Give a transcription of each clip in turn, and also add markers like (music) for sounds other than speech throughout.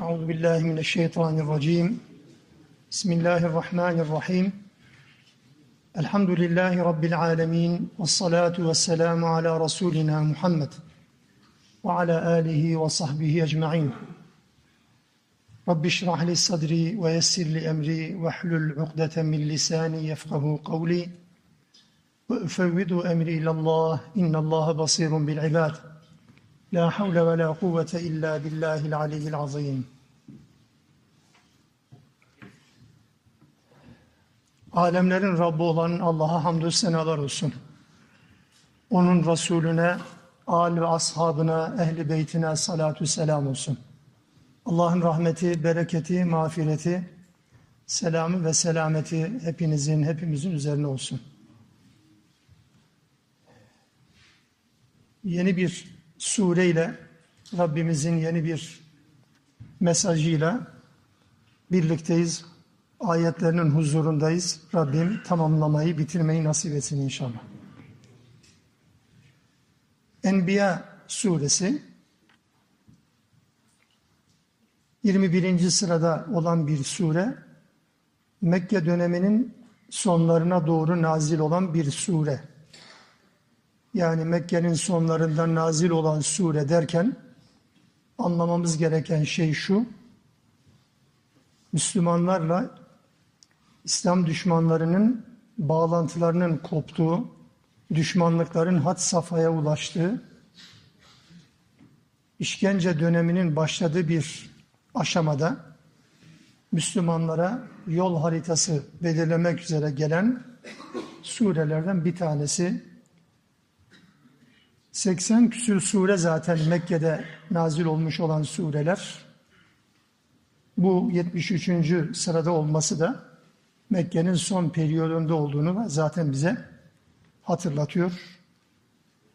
أعوذ بالله من الشيطان الرجيم. بسم الله الرحمن الرحيم. الحمد لله رب العالمين والصلاة والسلام على رسولنا محمد وعلى آله وصحبه أجمعين. رب اشرح لي صدري ويسر لي أمري واحلل عقدة من لساني يفقه قولي. وأفوض أمري إلى الله إن الله بصير بالعباد. La havle ve la kuvvete illa billahil aliyyil azim. Alemlerin Rabbi olan Allah'a hamdü senalar olsun. Onun Resulüne, al ve ashabına, ehli beytine salatü selam olsun. Allah'ın rahmeti, bereketi, mağfireti, selamı ve selameti hepinizin, hepimizin üzerine olsun. Yeni bir sureyle, Rabbimizin yeni bir mesajıyla birlikteyiz. Ayetlerinin huzurundayız. Rabbim tamamlamayı, bitirmeyi nasip etsin inşallah. Enbiya suresi 21. sırada olan bir sure. Mekke döneminin sonlarına doğru nazil olan bir sure. Yani Mekke'nin sonlarından nazil olan sure derken anlamamız gereken şey şu. Müslümanlarla İslam düşmanlarının bağlantılarının koptuğu, düşmanlıkların had safhaya ulaştığı, işkence döneminin başladığı bir aşamada Müslümanlara yol haritası belirlemek üzere gelen surelerden bir tanesi. 80 küsür sure zaten Mekke'de nazil olmuş olan sureler. Bu 73. sırada olması da Mekke'nin son periyodunda olduğunu zaten bize hatırlatıyor.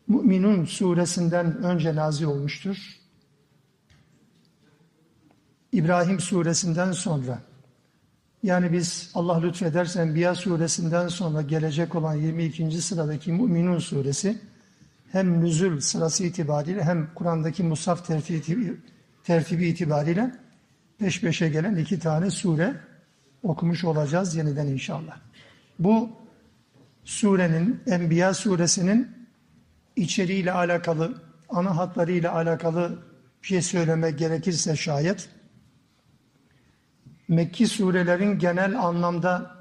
Müminun suresinden önce nazil olmuştur. İbrahim suresinden sonra yani biz Allah lütfederse Enbiya suresinden sonra gelecek olan 22. sıradaki Müminun suresi hem nüzul sırası itibariyle hem Kur'an'daki musaf tertibi, tertibi itibariyle peş peşe gelen iki tane sure okumuş olacağız yeniden inşallah. Bu surenin, Enbiya suresinin içeriğiyle alakalı, ana hatlarıyla alakalı bir şey söylemek gerekirse şayet, Mekki surelerin genel anlamda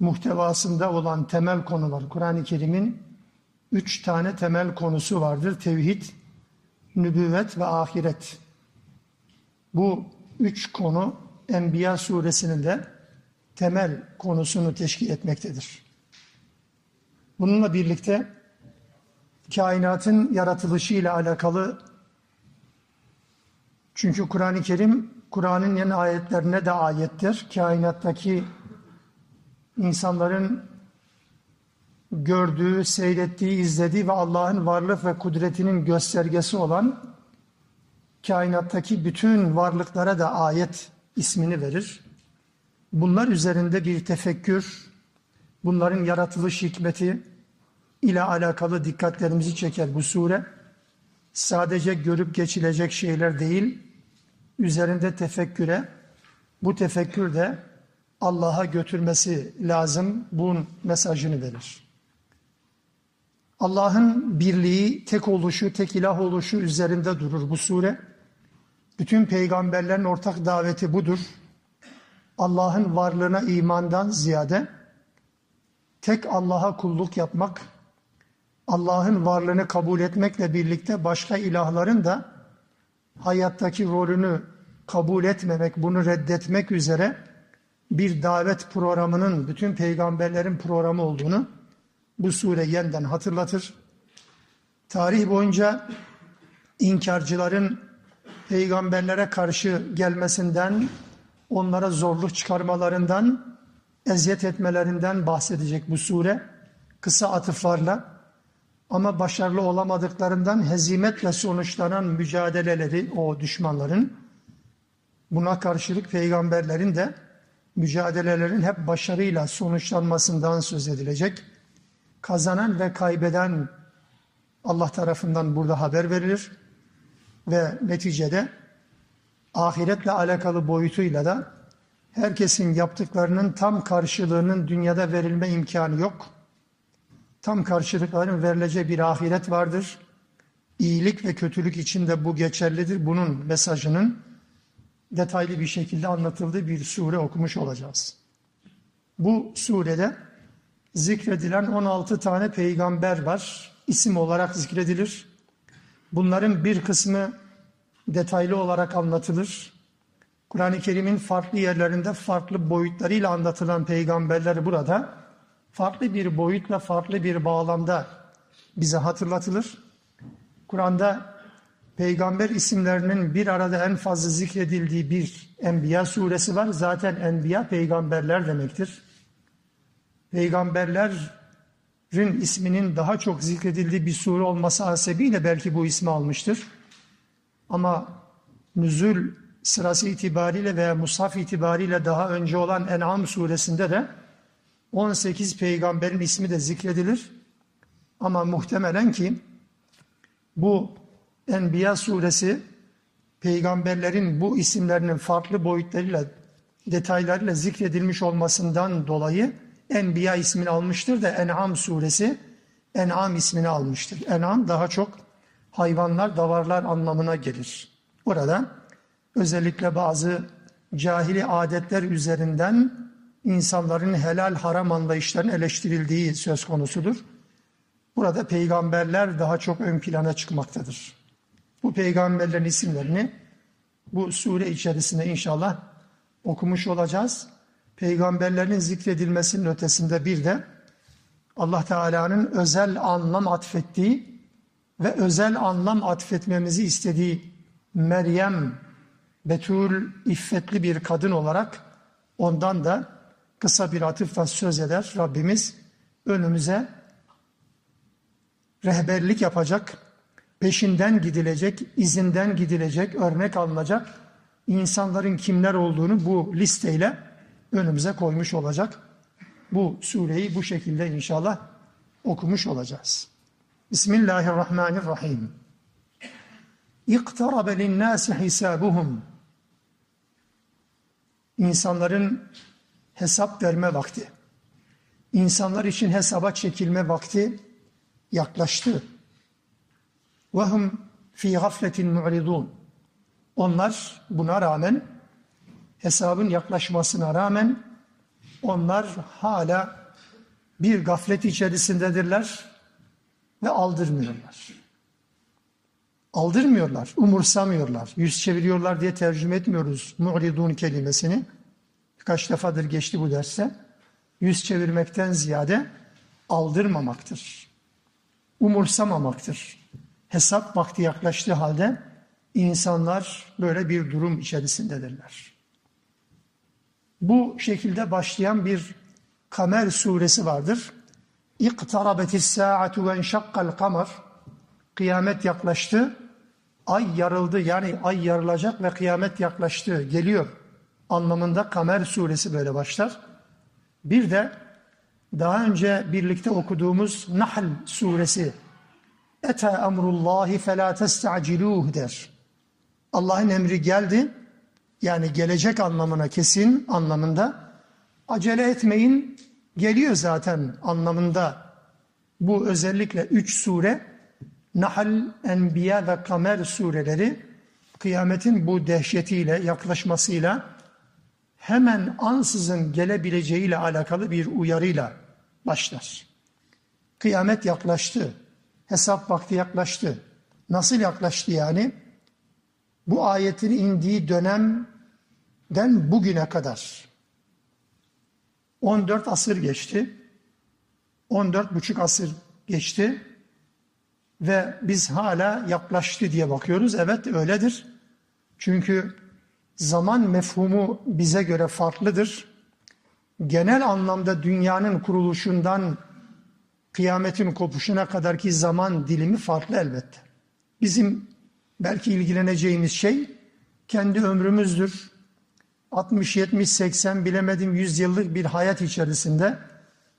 muhtevasında olan temel konular, Kur'an-ı Kerim'in üç tane temel konusu vardır. Tevhid, nübüvvet ve ahiret. Bu üç konu Enbiya suresinin de temel konusunu teşkil etmektedir. Bununla birlikte kainatın yaratılışı ile alakalı çünkü Kur'an-ı Kerim Kur'an'ın yeni ayetlerine de ayettir. Kainattaki insanların gördüğü, seyrettiği, izlediği ve Allah'ın varlık ve kudretinin göstergesi olan kainattaki bütün varlıklara da ayet ismini verir. Bunlar üzerinde bir tefekkür, bunların yaratılış hikmeti ile alakalı dikkatlerimizi çeker bu sure. Sadece görüp geçilecek şeyler değil, üzerinde tefekküre, bu tefekkür de Allah'a götürmesi lazım, bunun mesajını verir. Allah'ın birliği, tek oluşu, tek ilah oluşu üzerinde durur bu sure. Bütün peygamberlerin ortak daveti budur. Allah'ın varlığına imandan ziyade tek Allah'a kulluk yapmak, Allah'ın varlığını kabul etmekle birlikte başka ilahların da hayattaki rolünü kabul etmemek, bunu reddetmek üzere bir davet programının bütün peygamberlerin programı olduğunu bu sure yeniden hatırlatır. Tarih boyunca inkarcıların peygamberlere karşı gelmesinden, onlara zorluk çıkarmalarından, eziyet etmelerinden bahsedecek bu sure. Kısa atıflarla ama başarılı olamadıklarından hezimetle sonuçlanan mücadeleleri o düşmanların buna karşılık peygamberlerin de mücadelelerin hep başarıyla sonuçlanmasından söz edilecek. Kazanan ve kaybeden Allah tarafından burada haber verilir ve neticede ahiretle alakalı boyutuyla da herkesin yaptıklarının tam karşılığının dünyada verilme imkanı yok. Tam karşılıkların verileceği bir ahiret vardır. İyilik ve kötülük için de bu geçerlidir. Bunun mesajının detaylı bir şekilde anlatıldığı bir sure okumuş olacağız. Bu surede zikredilen 16 tane peygamber var. İsim olarak zikredilir. Bunların bir kısmı detaylı olarak anlatılır. Kur'an-ı Kerim'in farklı yerlerinde farklı boyutlarıyla anlatılan peygamberler burada farklı bir boyutla, farklı bir bağlamda bize hatırlatılır. Kur'an'da peygamber isimlerinin bir arada en fazla zikredildiği bir Enbiya suresi var. Zaten Enbiya peygamberler demektir. Peygamberlerin isminin daha çok zikredildiği bir sure olması hasebiyle belki bu ismi almıştır. Ama nüzul sırası itibariyle veya mushaf itibariyle daha önce olan En'am suresinde de 18 peygamberin ismi de zikredilir. Ama muhtemelen ki bu Enbiya suresi peygamberlerin bu isimlerinin farklı boyutlarıyla, detaylarıyla zikredilmiş olmasından dolayı Enbiya ismini almıştır da En'am suresi En'am ismini almıştır. En'am daha çok hayvanlar, davarlar anlamına gelir. Burada özellikle bazı cahili adetler üzerinden insanların helal haram anlayışlarının eleştirildiği söz konusudur. Burada peygamberler daha çok ön plana çıkmaktadır. Bu peygamberlerin isimlerini bu sure içerisinde inşallah okumuş olacağız. Peygamberlerin zikredilmesinin ötesinde bir de Allah Teala'nın özel anlam atfettiği ve özel anlam atfetmemizi istediği Meryem, Betul, iffetli bir kadın olarak ondan da kısa bir atıfla söz eder. Rabbimiz önümüze rehberlik yapacak, peşinden gidilecek, izinden gidilecek, örnek alınacak insanların kimler olduğunu bu listeyle önümüze koymuş olacak. Bu sureyi bu şekilde inşallah okumuş olacağız. Bismillahirrahmanirrahim. İktarabe linnâsi hisabuhum. İnsanların hesap verme vakti. İnsanlar için hesaba çekilme vakti yaklaştı. Ve hum fi gafletin mu'ridun. Onlar buna rağmen hesabın yaklaşmasına rağmen onlar hala bir gaflet içerisindedirler ve aldırmıyorlar. Aldırmıyorlar, umursamıyorlar. Yüz çeviriyorlar diye tercüme etmiyoruz mu'ridun kelimesini. Birkaç defadır geçti bu derste. Yüz çevirmekten ziyade aldırmamaktır. Umursamamaktır. Hesap vakti yaklaştığı halde insanlar böyle bir durum içerisindedirler. Bu şekilde başlayan bir Kamer suresi vardır. İktarabetis saatu ve enşakkal kamer. Kıyamet yaklaştı. Ay yarıldı yani ay yarılacak ve kıyamet yaklaştı. Geliyor anlamında Kamer suresi böyle başlar. Bir de daha önce birlikte okuduğumuz Nahl suresi Ete emrullahi felâ testa'ciluh der. Allah'ın emri geldi. Yani gelecek anlamına kesin anlamında. Acele etmeyin geliyor zaten anlamında. Bu özellikle üç sure Nahl, Enbiya ve Kamer sureleri kıyametin bu dehşetiyle yaklaşmasıyla hemen ansızın gelebileceğiyle alakalı bir uyarıyla başlar. Kıyamet yaklaştı. Hesap vakti yaklaştı. Nasıl yaklaştı yani? Bu ayetin indiği dönemden bugüne kadar 14 asır geçti. 14 buçuk asır geçti ve biz hala yaklaştı diye bakıyoruz. Evet öyledir. Çünkü zaman mefhumu bize göre farklıdır. Genel anlamda dünyanın kuruluşundan kıyametin kopuşuna kadarki zaman dilimi farklı elbette. Bizim belki ilgileneceğimiz şey kendi ömrümüzdür. 60, 70, 80 bilemedim 100 yıllık bir hayat içerisinde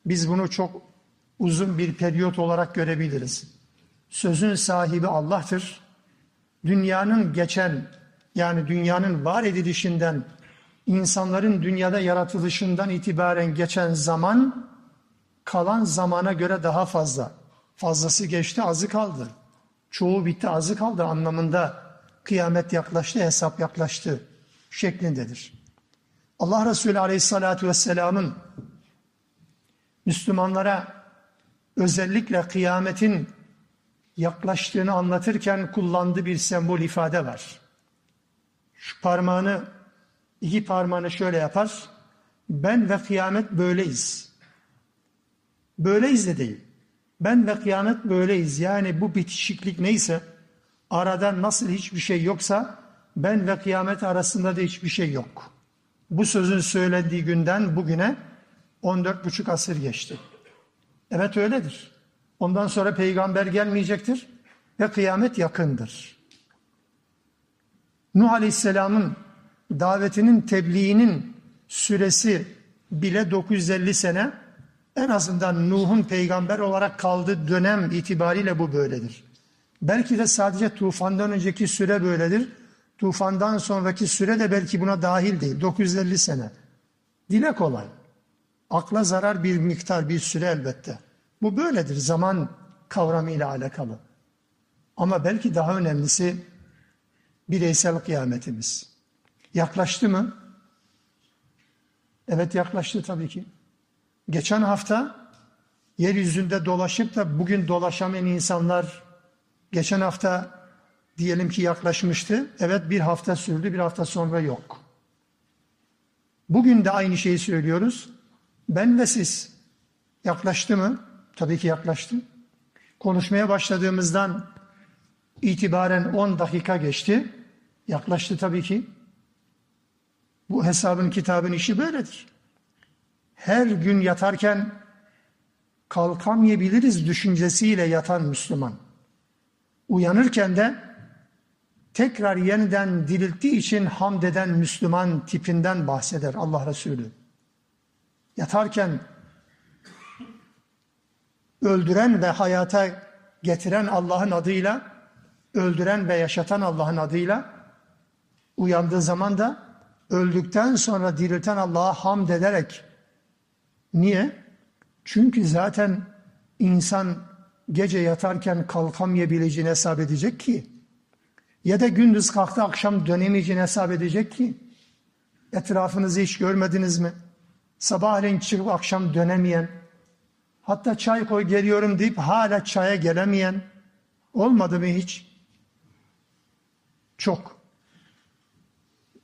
biz bunu çok uzun bir periyot olarak görebiliriz. Sözün sahibi Allah'tır. Dünyanın geçen yani dünyanın var edilişinden, insanların dünyada yaratılışından itibaren geçen zaman kalan zamana göre daha fazla. Fazlası geçti, azı kaldı. Çoğu bitti, azı kaldı anlamında kıyamet yaklaştı, hesap yaklaştı şeklindedir. Allah Resulü Aleyhisselatü Vesselam'ın Müslümanlara özellikle kıyametin yaklaştığını anlatırken kullandığı bir sembol ifade var. Şu parmağını, iki parmağını şöyle yapar. Ben ve kıyamet böyleyiz. Böyleyiz de değil. Ben ve kıyamet böyleyiz. Yani bu bitişiklik neyse, arada nasıl hiçbir şey yoksa, ben ve kıyamet arasında da hiçbir şey yok. Bu sözün söylendiği günden bugüne 14 buçuk asır geçti. Evet öyledir. Ondan sonra peygamber gelmeyecektir ve kıyamet yakındır. Nuh Aleyhisselam'ın davetinin tebliğinin süresi bile 950 sene en azından Nuh'un peygamber olarak kaldığı dönem itibariyle bu böyledir. Belki de sadece tufandan önceki süre böyledir. Tufandan sonraki süre de belki buna dahil değil. 950 sene. Dile kolay. Akla zarar bir miktar, bir süre elbette. Bu böyledir zaman kavramıyla alakalı. Ama belki daha önemlisi bireysel kıyametimiz. Yaklaştı mı? Evet yaklaştı tabii ki. Geçen hafta yeryüzünde dolaşıp da bugün dolaşamayan insanlar geçen hafta diyelim ki yaklaşmıştı. Evet bir hafta sürdü, bir hafta sonra yok. Bugün de aynı şeyi söylüyoruz. Ben ve siz yaklaştı mı? Tabii ki yaklaştı. Konuşmaya başladığımızdan itibaren 10 dakika geçti. Yaklaştı tabii ki. Bu hesabın kitabın işi böyledir. Her gün yatarken kalkamayabiliriz düşüncesiyle yatan Müslüman. Uyanırken de tekrar yeniden dirilttiği için hamd eden Müslüman tipinden bahseder Allah Resulü. Yatarken öldüren ve hayata getiren Allah'ın adıyla, öldüren ve yaşatan Allah'ın adıyla, uyandığı zaman da öldükten sonra dirilten Allah'a hamd ederek. Niye? Çünkü zaten insan gece yatarken kalkamayabileceğini hesap edecek ki, ya da gündüz kalktı akşam dönemeyeceğini hesap edecek ki, etrafınızı hiç görmediniz mi? Sabahleyin çıkıp akşam dönemeyen, Hatta çay koy geliyorum deyip hala çaya gelemeyen olmadı mı hiç? Çok.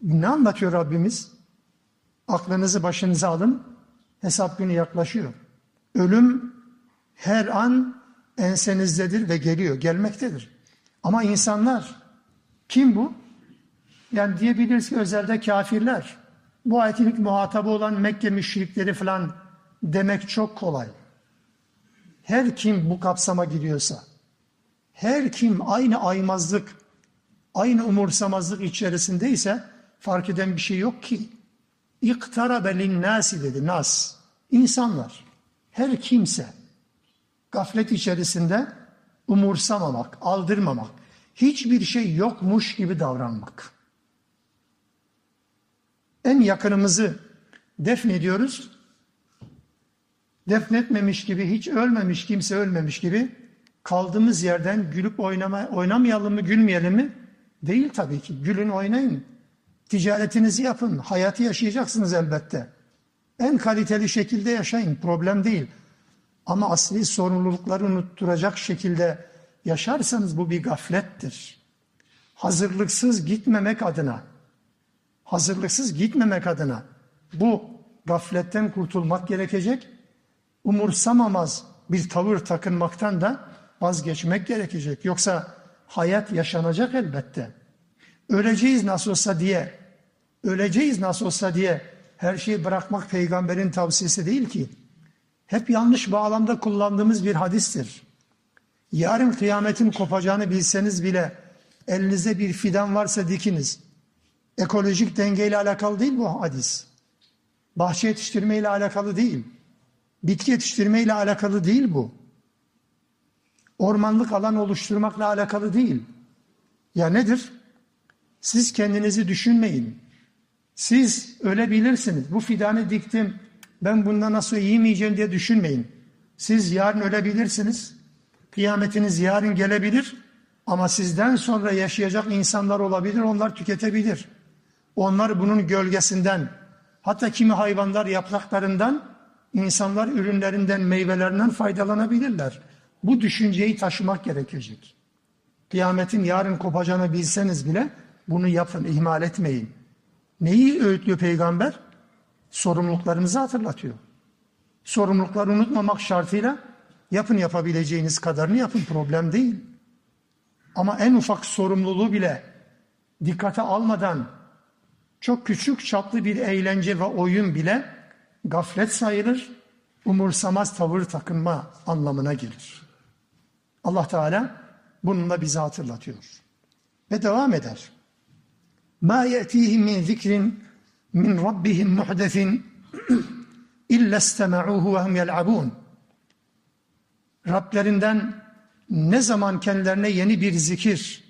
Ne anlatıyor Rabbimiz? Aklınızı başınıza alın. Hesap günü yaklaşıyor. Ölüm her an ensenizdedir ve geliyor, gelmektedir. Ama insanlar kim bu? Yani diyebiliriz ki özelde kafirler. Bu ayetin muhatabı olan Mekke müşrikleri falan demek çok kolay her kim bu kapsama giriyorsa, her kim aynı aymazlık, aynı umursamazlık içerisindeyse fark eden bir şey yok ki. İktarabe nasi dedi nas. İnsanlar, her kimse gaflet içerisinde umursamamak, aldırmamak, hiçbir şey yokmuş gibi davranmak. En yakınımızı defnediyoruz, defnetmemiş gibi, hiç ölmemiş kimse ölmemiş gibi kaldığımız yerden gülüp oynama, oynamayalım mı, gülmeyelim mi? Değil tabii ki. Gülün oynayın. Ticaretinizi yapın. Hayatı yaşayacaksınız elbette. En kaliteli şekilde yaşayın. Problem değil. Ama asli sorumlulukları unutturacak şekilde yaşarsanız bu bir gaflettir. Hazırlıksız gitmemek adına, hazırlıksız gitmemek adına bu gafletten kurtulmak gerekecek umursamamaz bir tavır takınmaktan da vazgeçmek gerekecek. Yoksa hayat yaşanacak elbette. Öleceğiz nasıl olsa diye, öleceğiz nasıl olsa diye her şeyi bırakmak peygamberin tavsiyesi değil ki. Hep yanlış bağlamda kullandığımız bir hadistir. Yarın kıyametin kopacağını bilseniz bile elinizde bir fidan varsa dikiniz. Ekolojik dengeyle alakalı değil bu hadis. Bahçe yetiştirmeyle alakalı değil. Bitki yetiştirmeyle alakalı değil bu. Ormanlık alan oluşturmakla alakalı değil. Ya nedir? Siz kendinizi düşünmeyin. Siz ölebilirsiniz. Bu fidanı diktim. Ben bundan nasıl yiyemeyeceğim diye düşünmeyin. Siz yarın ölebilirsiniz. Kıyametiniz yarın gelebilir. Ama sizden sonra yaşayacak insanlar olabilir. Onlar tüketebilir. Onlar bunun gölgesinden, hatta kimi hayvanlar yapraklarından, insanlar ürünlerinden, meyvelerinden faydalanabilirler. Bu düşünceyi taşımak gerekecek. Kıyametin yarın kopacağını bilseniz bile bunu yapın, ihmal etmeyin. Neyi öğütlüyor peygamber? Sorumluluklarınızı hatırlatıyor. Sorumlulukları unutmamak şartıyla yapın yapabileceğiniz kadarını yapın problem değil. Ama en ufak sorumluluğu bile dikkate almadan çok küçük çaplı bir eğlence ve oyun bile gaflet sayılır, umursamaz tavır takınma anlamına gelir. Allah Teala bununla bizi hatırlatıyor. Ve devam eder. Ma ye'tihim min zikrin min rabbihim muhdesin (clears throat) illa istema'uhu ve hum. Rablerinden ne zaman kendilerine yeni bir zikir,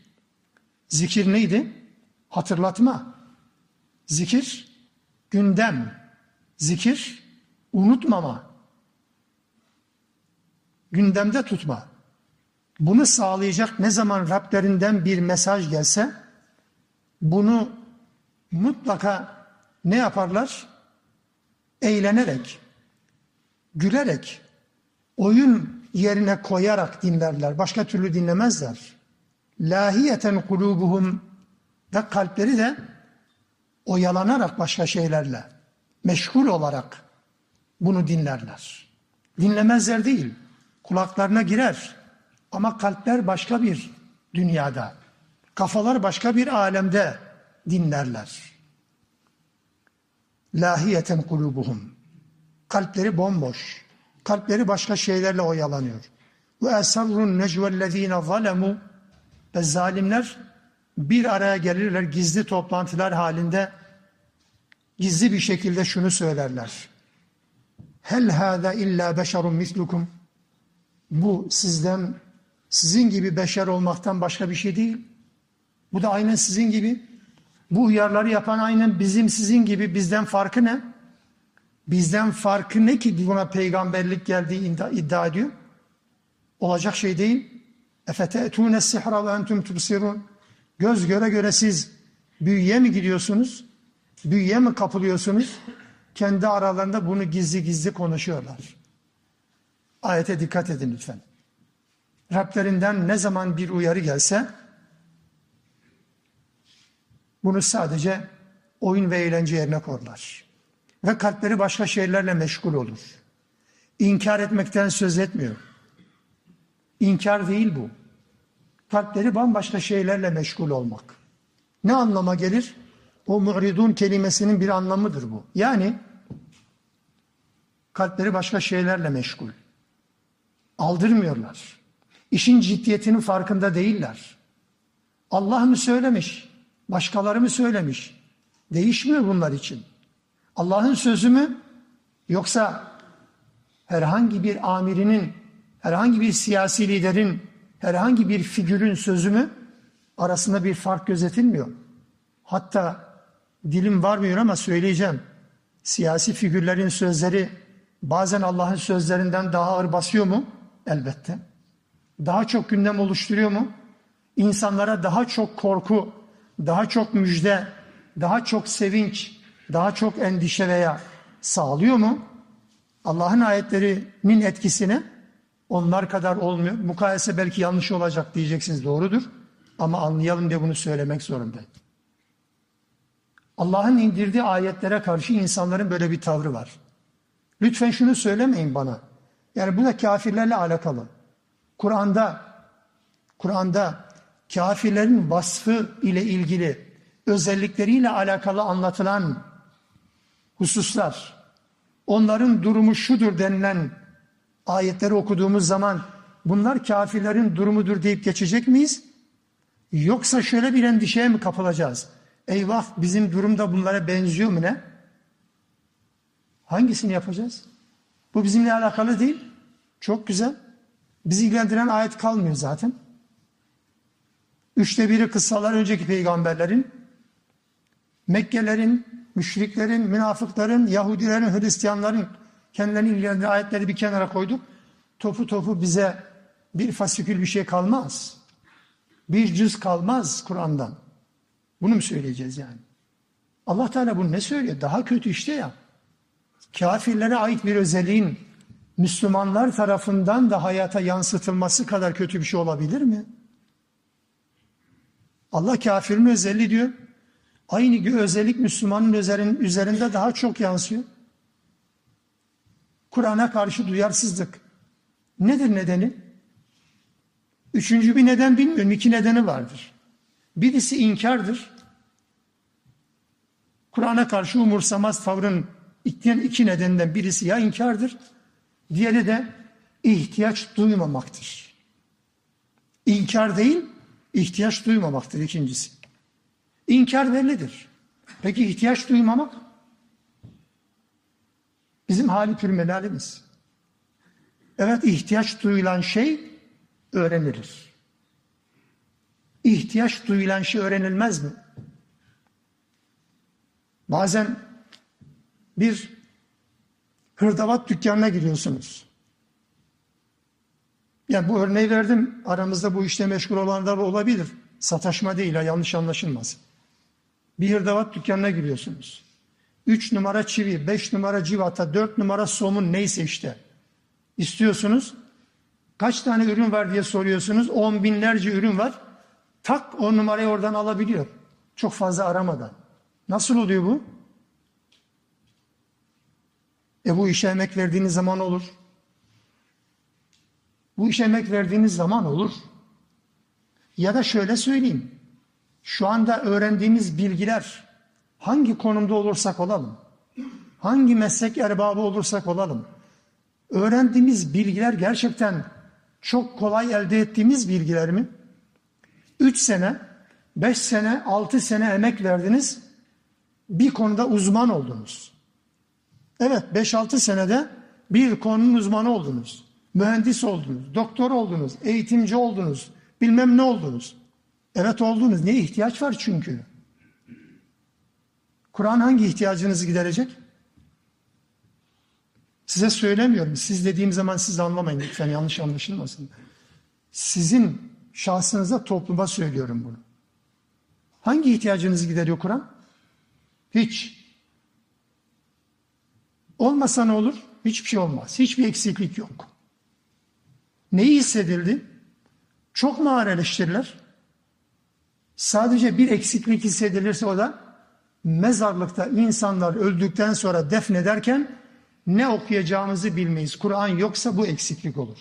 zikir neydi? Hatırlatma. Zikir, gündem. Zikir, unutmama. Gündemde tutma. Bunu sağlayacak ne zaman Rablerinden bir mesaj gelse, bunu mutlaka ne yaparlar? Eğlenerek, gülerek, oyun yerine koyarak dinlerler. Başka türlü dinlemezler. Lahiyeten kulubuhum ve kalpleri de oyalanarak başka şeylerle, meşgul olarak bunu dinlerler. Dinlemezler değil, kulaklarına girer ama kalpler başka bir dünyada, kafalar başka bir alemde dinlerler. Lahiyeten kulubuhum. Kalpleri bomboş. Kalpleri başka şeylerle oyalanıyor. Ve esarrun necvellezine zalemu ve zalimler bir araya gelirler gizli toplantılar halinde gizli bir şekilde şunu söylerler. Hel hâzâ illa beşerun mislukum. Bu sizden, sizin gibi beşer olmaktan başka bir şey değil. Bu da aynen sizin gibi. Bu uyarları yapan aynen bizim sizin gibi bizden farkı ne? Bizden farkı ne ki buna peygamberlik geldiği iddia ediyor? Olacak şey değil. Efete'tûne sihra ve entüm tubsirun. Göz göre göre siz büyüye mi gidiyorsunuz? Büyüye mi kapılıyorsunuz? Kendi aralarında bunu gizli gizli konuşuyorlar. Ayete dikkat edin lütfen. Rablerinden ne zaman bir uyarı gelse bunu sadece oyun ve eğlence yerine korlar. Ve kalpleri başka şeylerle meşgul olur. İnkar etmekten söz etmiyor. İnkar değil bu. Kalpleri bambaşka şeylerle meşgul olmak. Ne anlama gelir? O mu'ridun kelimesinin bir anlamıdır bu. Yani kalpleri başka şeylerle meşgul. Aldırmıyorlar. İşin ciddiyetinin farkında değiller. Allah mı söylemiş? Başkaları mı söylemiş? Değişmiyor bunlar için. Allah'ın sözü mü? Yoksa herhangi bir amirinin, herhangi bir siyasi liderin, herhangi bir figürün sözü mü? Arasında bir fark gözetilmiyor. Hatta dilim varmıyor ama söyleyeceğim. Siyasi figürlerin sözleri bazen Allah'ın sözlerinden daha ağır basıyor mu? Elbette. Daha çok gündem oluşturuyor mu? İnsanlara daha çok korku, daha çok müjde, daha çok sevinç, daha çok endişe veya sağlıyor mu? Allah'ın ayetlerinin etkisini onlar kadar olmuyor. Mukayese belki yanlış olacak diyeceksiniz doğrudur. Ama anlayalım diye bunu söylemek zorundayım. Allah'ın indirdiği ayetlere karşı insanların böyle bir tavrı var. Lütfen şunu söylemeyin bana. Yani bu da kafirlerle alakalı. Kur'an'da Kur'an'da kafirlerin vasfı ile ilgili özellikleriyle alakalı anlatılan hususlar, onların durumu şudur denilen ayetleri okuduğumuz zaman bunlar kafirlerin durumudur deyip geçecek miyiz? Yoksa şöyle bir endişeye mi kapılacağız? Eyvah bizim durumda bunlara benziyor mu ne? Hangisini yapacağız? Bu bizimle alakalı değil. Çok güzel. Bizi ilgilendiren ayet kalmıyor zaten. Üçte biri kıssalar önceki peygamberlerin. Mekkelerin, müşriklerin, münafıkların, Yahudilerin, Hristiyanların kendilerinin ilgilendiği ayetleri bir kenara koyduk. Topu topu bize bir fasikül bir şey kalmaz. Bir cüz kalmaz Kur'an'dan. Bunu mu söyleyeceğiz yani? Allah Teala bunu ne söylüyor? Daha kötü işte ya. Kafirlere ait bir özelliğin Müslümanlar tarafından da hayata yansıtılması kadar kötü bir şey olabilir mi? Allah kafirin özelliği diyor. Aynı özellik Müslümanın üzerinde daha çok yansıyor. Kur'an'a karşı duyarsızlık. Nedir nedeni? Üçüncü bir neden bilmiyorum. İki nedeni vardır. Birisi inkardır. Kur'an'a karşı umursamaz tavrın iki nedeninden birisi ya inkardır, diğeri de ihtiyaç duymamaktır. İnkar değil, ihtiyaç duymamaktır ikincisi. İnkar bellidir. Peki ihtiyaç duymamak? Bizim hali pürmelalimiz. Evet ihtiyaç duyulan şey öğrenilir. İhtiyaç duyulan şey öğrenilmez mi? Bazen bir hırdavat dükkanına giriyorsunuz. Yani bu örneği verdim. Aramızda bu işte meşgul olanlar olabilir. Sataşma değil yanlış anlaşılmasın. Bir hırdavat dükkanına giriyorsunuz. Üç numara çivi, beş numara civata, dört numara somun neyse işte. İstiyorsunuz. Kaç tane ürün var diye soruyorsunuz. On binlerce ürün var. Tak o numarayı oradan alabiliyor. Çok fazla aramadan. Nasıl oluyor bu? E bu işe emek verdiğiniz zaman olur. Bu işe emek verdiğiniz zaman olur. Ya da şöyle söyleyeyim. Şu anda öğrendiğimiz bilgiler hangi konumda olursak olalım, hangi meslek erbabı olursak olalım, öğrendiğimiz bilgiler gerçekten çok kolay elde ettiğimiz bilgiler mi? Üç sene, beş sene, altı sene emek verdiniz, bir konuda uzman oldunuz. Evet 5-6 senede bir konunun uzmanı oldunuz. Mühendis oldunuz, doktor oldunuz, eğitimci oldunuz, bilmem ne oldunuz. Evet oldunuz. Niye ihtiyaç var çünkü? Kur'an hangi ihtiyacınızı giderecek? Size söylemiyorum. Siz dediğim zaman siz anlamayın lütfen yanlış anlaşılmasın. Sizin şahsınıza topluma söylüyorum bunu. Hangi ihtiyacınızı gideriyor Kur'an? Hiç. Olmasa ne olur? Hiçbir şey olmaz. Hiçbir eksiklik yok. Neyi hissedildi? Çok mu ağır eleştiriler? Sadece bir eksiklik hissedilirse o da mezarlıkta insanlar öldükten sonra defnederken ne okuyacağımızı bilmeyiz. Kur'an yoksa bu eksiklik olur.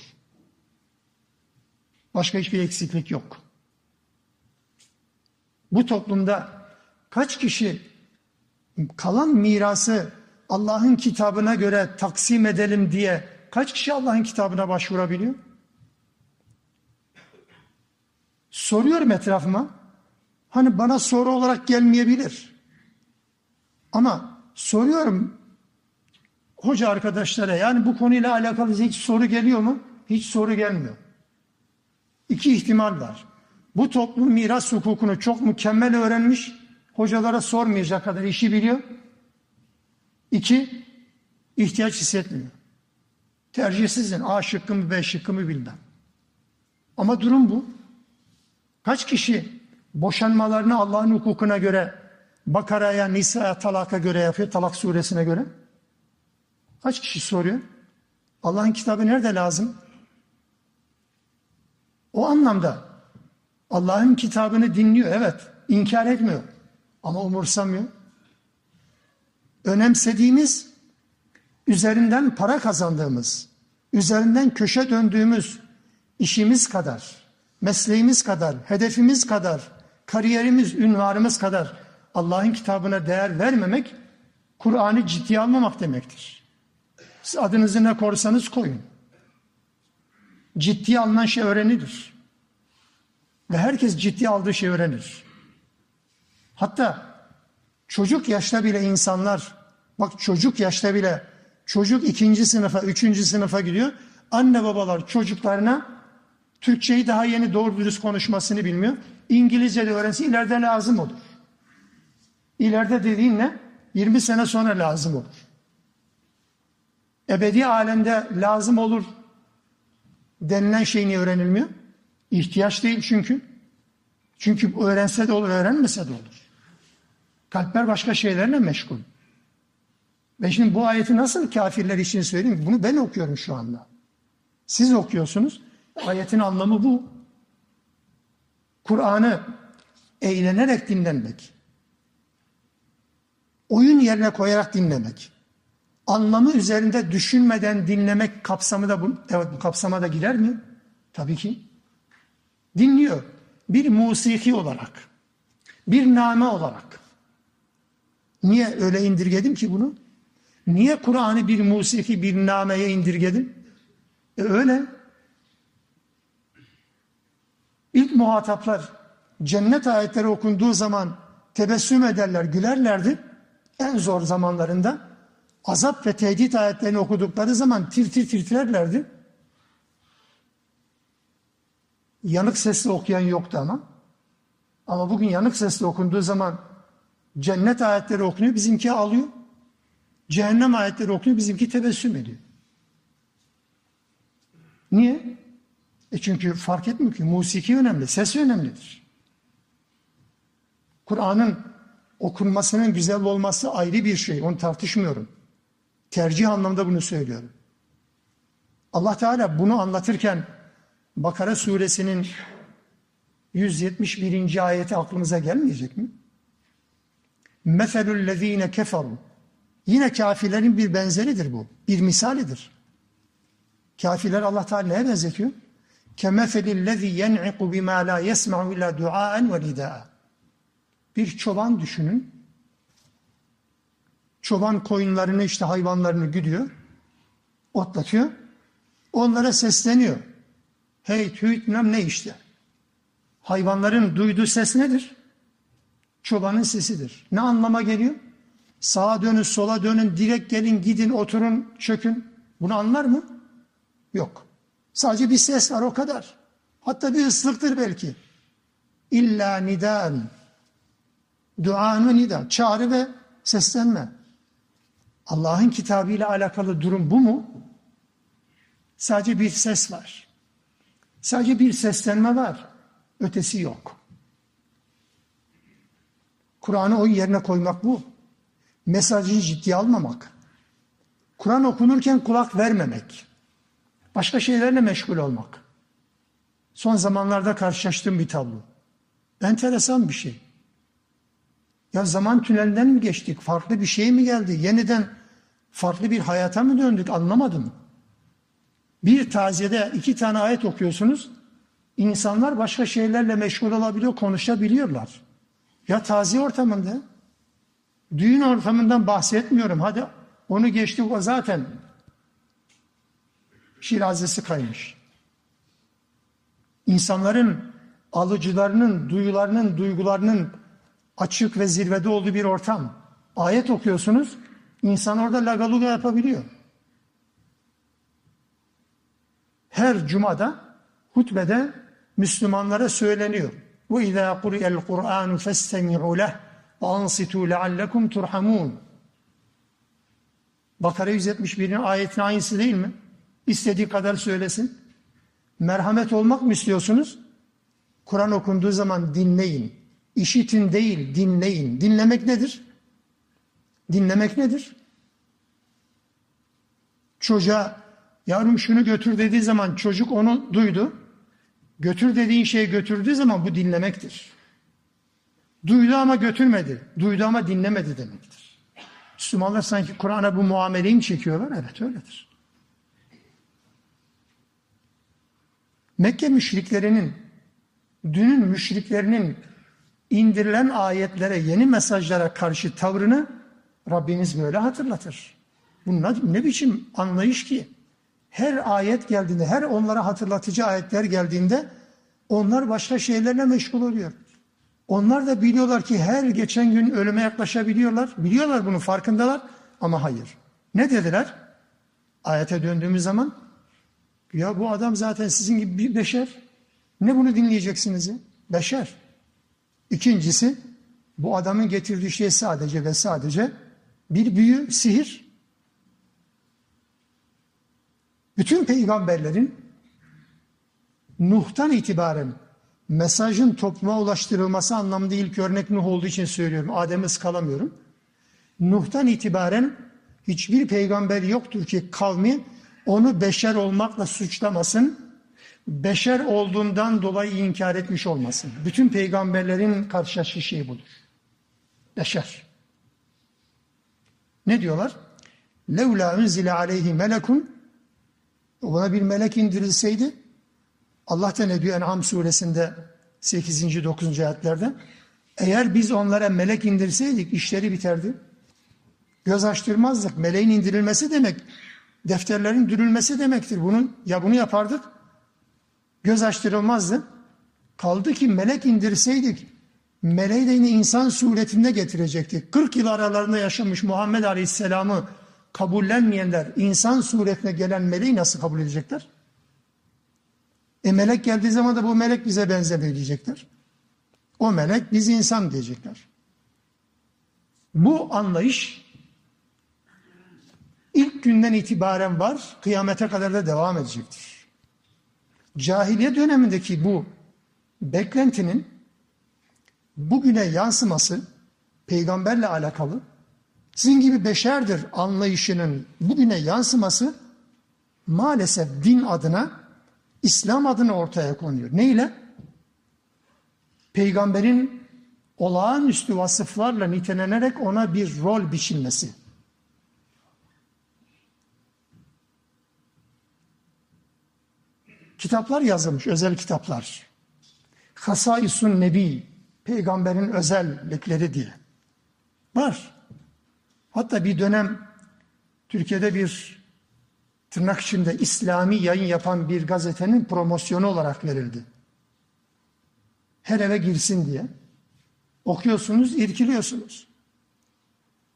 Başka hiçbir eksiklik yok. Bu toplumda kaç kişi kalan mirası Allah'ın kitabına göre taksim edelim diye kaç kişi Allah'ın kitabına başvurabiliyor? Soruyorum etrafıma. Hani bana soru olarak gelmeyebilir. Ama soruyorum hoca arkadaşlara yani bu konuyla alakalı hiç soru geliyor mu? Hiç soru gelmiyor. İki ihtimal var. Bu toplum miras hukukunu çok mükemmel öğrenmiş, hocalara sormayacak kadar işi biliyor. İki, ihtiyaç hissetmiyor. Tercihsizin A şıkkı mı B şıkkı mı bilmem. Ama durum bu. Kaç kişi boşanmalarını Allah'ın hukukuna göre Bakara'ya, Nisa'ya, talaka göre yapıyor, talak suresine göre? Kaç kişi soruyor? Allah'ın kitabı nerede lazım? O anlamda Allah'ın kitabını dinliyor, evet, inkar etmiyor ama umursamıyor önemsediğimiz, üzerinden para kazandığımız, üzerinden köşe döndüğümüz işimiz kadar, mesleğimiz kadar, hedefimiz kadar, kariyerimiz, ünvarımız kadar Allah'ın kitabına değer vermemek, Kur'an'ı ciddiye almamak demektir. Siz adınızı ne korsanız koyun. Ciddiye alınan şey öğrenilir. Ve herkes ciddiye aldığı şey öğrenir. Hatta Çocuk yaşta bile insanlar, bak çocuk yaşta bile, çocuk ikinci sınıfa, üçüncü sınıfa gidiyor. Anne babalar çocuklarına Türkçeyi daha yeni doğru dürüst konuşmasını bilmiyor. İngilizce de öğrensin ileride lazım olur. İleride dediğin ne? 20 sene sonra lazım olur. Ebedi alemde lazım olur denilen şey niye öğrenilmiyor? İhtiyaç değil çünkü. Çünkü öğrense de olur, öğrenmese de olur. Kalpler başka şeylerle meşgul. Ve şimdi bu ayeti nasıl kafirler için söyleyeyim? Bunu ben okuyorum şu anda. Siz okuyorsunuz. Ayetin anlamı bu. Kur'an'ı eğlenerek dinlemek. Oyun yerine koyarak dinlemek. Anlamı üzerinde düşünmeden dinlemek kapsamı da bu, evet bu kapsama da girer mi? Tabii ki. Dinliyor. Bir musiki olarak. Bir name olarak. Niye öyle indirgedim ki bunu? Niye Kur'an'ı bir musiki, bir nameye indirgedim? E öyle. İlk muhataplar cennet ayetleri okunduğu zaman tebessüm ederler, gülerlerdi. En zor zamanlarında azap ve tehdit ayetlerini okudukları zaman tir tir titrerlerdi. Yanık sesle okuyan yoktu ama. Ama bugün yanık sesle okunduğu zaman cennet ayetleri okunuyor, bizimki ağlıyor. Cehennem ayetleri okunuyor, bizimki tebessüm ediyor. Niye? E çünkü fark etmiyor ki musiki önemli, ses önemlidir. Kur'an'ın okunmasının güzel olması ayrı bir şey, onu tartışmıyorum. Tercih anlamda bunu söylüyorum. Allah Teala bunu anlatırken Bakara suresinin 171. ayeti aklımıza gelmeyecek mi? Meselüllezine keferu. Yine kafirlerin bir benzeridir bu. Bir misalidir. Kafirler Allah Teala'ya benzetiyor. Kemeselillezi yen'iku bima la yesma'u illa duaen ve nidaa. Bir çoban düşünün. Çoban koyunlarını işte hayvanlarını güdüyor. Otlatıyor. Onlara sesleniyor. Hey tüyt ne işte. Hayvanların duyduğu ses nedir? Çobanın sesidir. Ne anlama geliyor? Sağa dönün, sola dönün, direkt gelin, gidin, oturun, çökün. Bunu anlar mı? Yok. Sadece bir ses var o kadar. Hatta bir ıslıktır belki. İlla nidan. Duan ve nida. Çağrı ve seslenme. Allah'ın kitabıyla alakalı durum bu mu? Sadece bir ses var. Sadece bir seslenme var. Ötesi yok. Kur'an'ı o yerine koymak bu. Mesajı ciddiye almamak. Kur'an okunurken kulak vermemek. Başka şeylerle meşgul olmak. Son zamanlarda karşılaştığım bir tablo. Enteresan bir şey. Ya zaman tünelinden mi geçtik? Farklı bir şey mi geldi? Yeniden farklı bir hayata mı döndük? Anlamadım. Bir taziyede iki tane ayet okuyorsunuz. İnsanlar başka şeylerle meşgul olabiliyor, konuşabiliyorlar. Ya taziye ortamında, düğün ortamından bahsetmiyorum. Hadi onu geçtik o zaten şirazesi kaymış. İnsanların alıcılarının, duyularının, duygularının açık ve zirvede olduğu bir ortam. Ayet okuyorsunuz, insan orada lagaluga yapabiliyor. Her cumada, hutbede Müslümanlara söyleniyor. Ve izâ kuriyel Kur'an festemi'u leh ve ansitû leallekum turhamun. Bakara 171'in ayetinin aynısı değil mi? İstediği kadar söylesin. Merhamet olmak mı istiyorsunuz? Kur'an okunduğu zaman dinleyin. İşitin değil, dinleyin. Dinlemek nedir? Dinlemek nedir? Çocuğa yavrum şunu götür dediği zaman çocuk onu duydu. Götür dediğin şeyi götürdüğü zaman bu dinlemektir. Duydu ama götürmedi. Duydu ama dinlemedi demektir. Müslümanlar sanki Kur'an'a bu muameleyi mi çekiyorlar? Evet öyledir. Mekke müşriklerinin, dünün müşriklerinin indirilen ayetlere, yeni mesajlara karşı tavrını Rabbimiz böyle hatırlatır. Bu ne biçim anlayış ki? Her ayet geldiğinde, her onlara hatırlatıcı ayetler geldiğinde onlar başka şeylerle meşgul oluyor. Onlar da biliyorlar ki her geçen gün ölüme yaklaşabiliyorlar. Biliyorlar bunu farkındalar ama hayır. Ne dediler? Ayete döndüğümüz zaman ya bu adam zaten sizin gibi bir beşer. Ne bunu dinleyeceksiniz? Beşer. İkincisi Bu adamın getirdiği şey sadece ve sadece bir büyü, sihir. Bütün peygamberlerin Nuh'tan itibaren mesajın topluma ulaştırılması anlamında ilk örnek Nuh olduğu için söylüyorum. Adem'i ıskalamıyorum. Nuh'tan itibaren hiçbir peygamber yoktur ki kavmi onu beşer olmakla suçlamasın. Beşer olduğundan dolayı inkar etmiş olmasın. Bütün peygamberlerin karşılaştığı şey budur. Beşer. Ne diyorlar? Levla unzile aleyhi melekun ona bir melek indirilseydi Allah da ne En'am suresinde 8. 9. ayetlerde eğer biz onlara melek indirseydik işleri biterdi. Göz açtırmazdık. Meleğin indirilmesi demek defterlerin dürülmesi demektir. Bunu ya bunu yapardık göz açtırılmazdı. Kaldı ki melek indirseydik meleği de yine insan suretinde getirecektik. 40 yıl aralarında yaşamış Muhammed Aleyhisselam'ı kabullenmeyenler insan suretine gelen meleği nasıl kabul edecekler? E melek geldiği zaman da bu melek bize benzemiyor diyecekler. O melek biz insan diyecekler. Bu anlayış ilk günden itibaren var, kıyamete kadar da devam edecektir. Cahiliye dönemindeki bu beklentinin bugüne yansıması peygamberle alakalı sizin gibi beşerdir anlayışının bugüne yansıması maalesef din adına İslam adına ortaya konuyor. Neyle? Peygamberin olağanüstü vasıflarla nitelenerek ona bir rol biçilmesi. Kitaplar yazılmış, özel kitaplar. Hasaisun Nebi, peygamberin özellikleri diye. Var. Hatta bir dönem Türkiye'de bir tırnak içinde İslami yayın yapan bir gazetenin promosyonu olarak verildi. Her eve girsin diye. Okuyorsunuz, irkiliyorsunuz.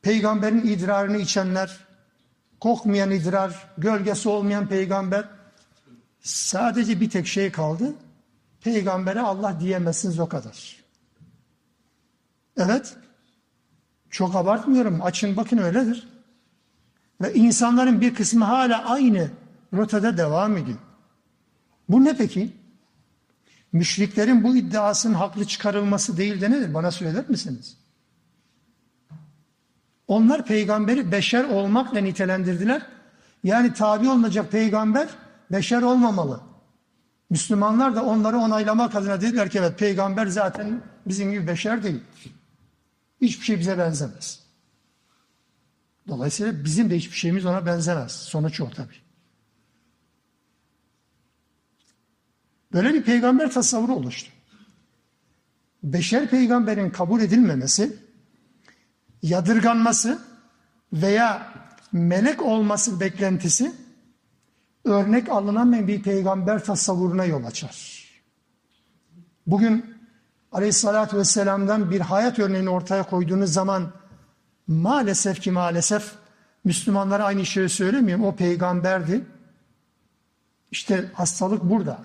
Peygamberin idrarını içenler, kokmayan idrar, gölgesi olmayan peygamber, sadece bir tek şey kaldı. Peygambere Allah diyemezsiniz o kadar. Evet, çok abartmıyorum. Açın bakın öyledir. Ve insanların bir kısmı hala aynı rotada devam ediyor. Bu ne peki? Müşriklerin bu iddiasının haklı çıkarılması değil de nedir? Bana söyler misiniz? Onlar peygamberi beşer olmakla nitelendirdiler. Yani tabi olunacak peygamber beşer olmamalı. Müslümanlar da onları onaylamak adına dediler ki evet peygamber zaten bizim gibi beşer değil. Hiçbir şey bize benzemez. Dolayısıyla bizim de hiçbir şeyimiz ona benzemez. Sonuç o tabii. Böyle bir peygamber tasavvuru oluştu. Beşer peygamberin kabul edilmemesi, yadırganması veya melek olması beklentisi örnek alınan bir peygamber tasavvuruna yol açar. Bugün Aleyhissalatü Vesselam'dan bir hayat örneğini ortaya koyduğunuz zaman maalesef ki maalesef Müslümanlara aynı şeyi söylemiyorum. O peygamberdi. İşte hastalık burada.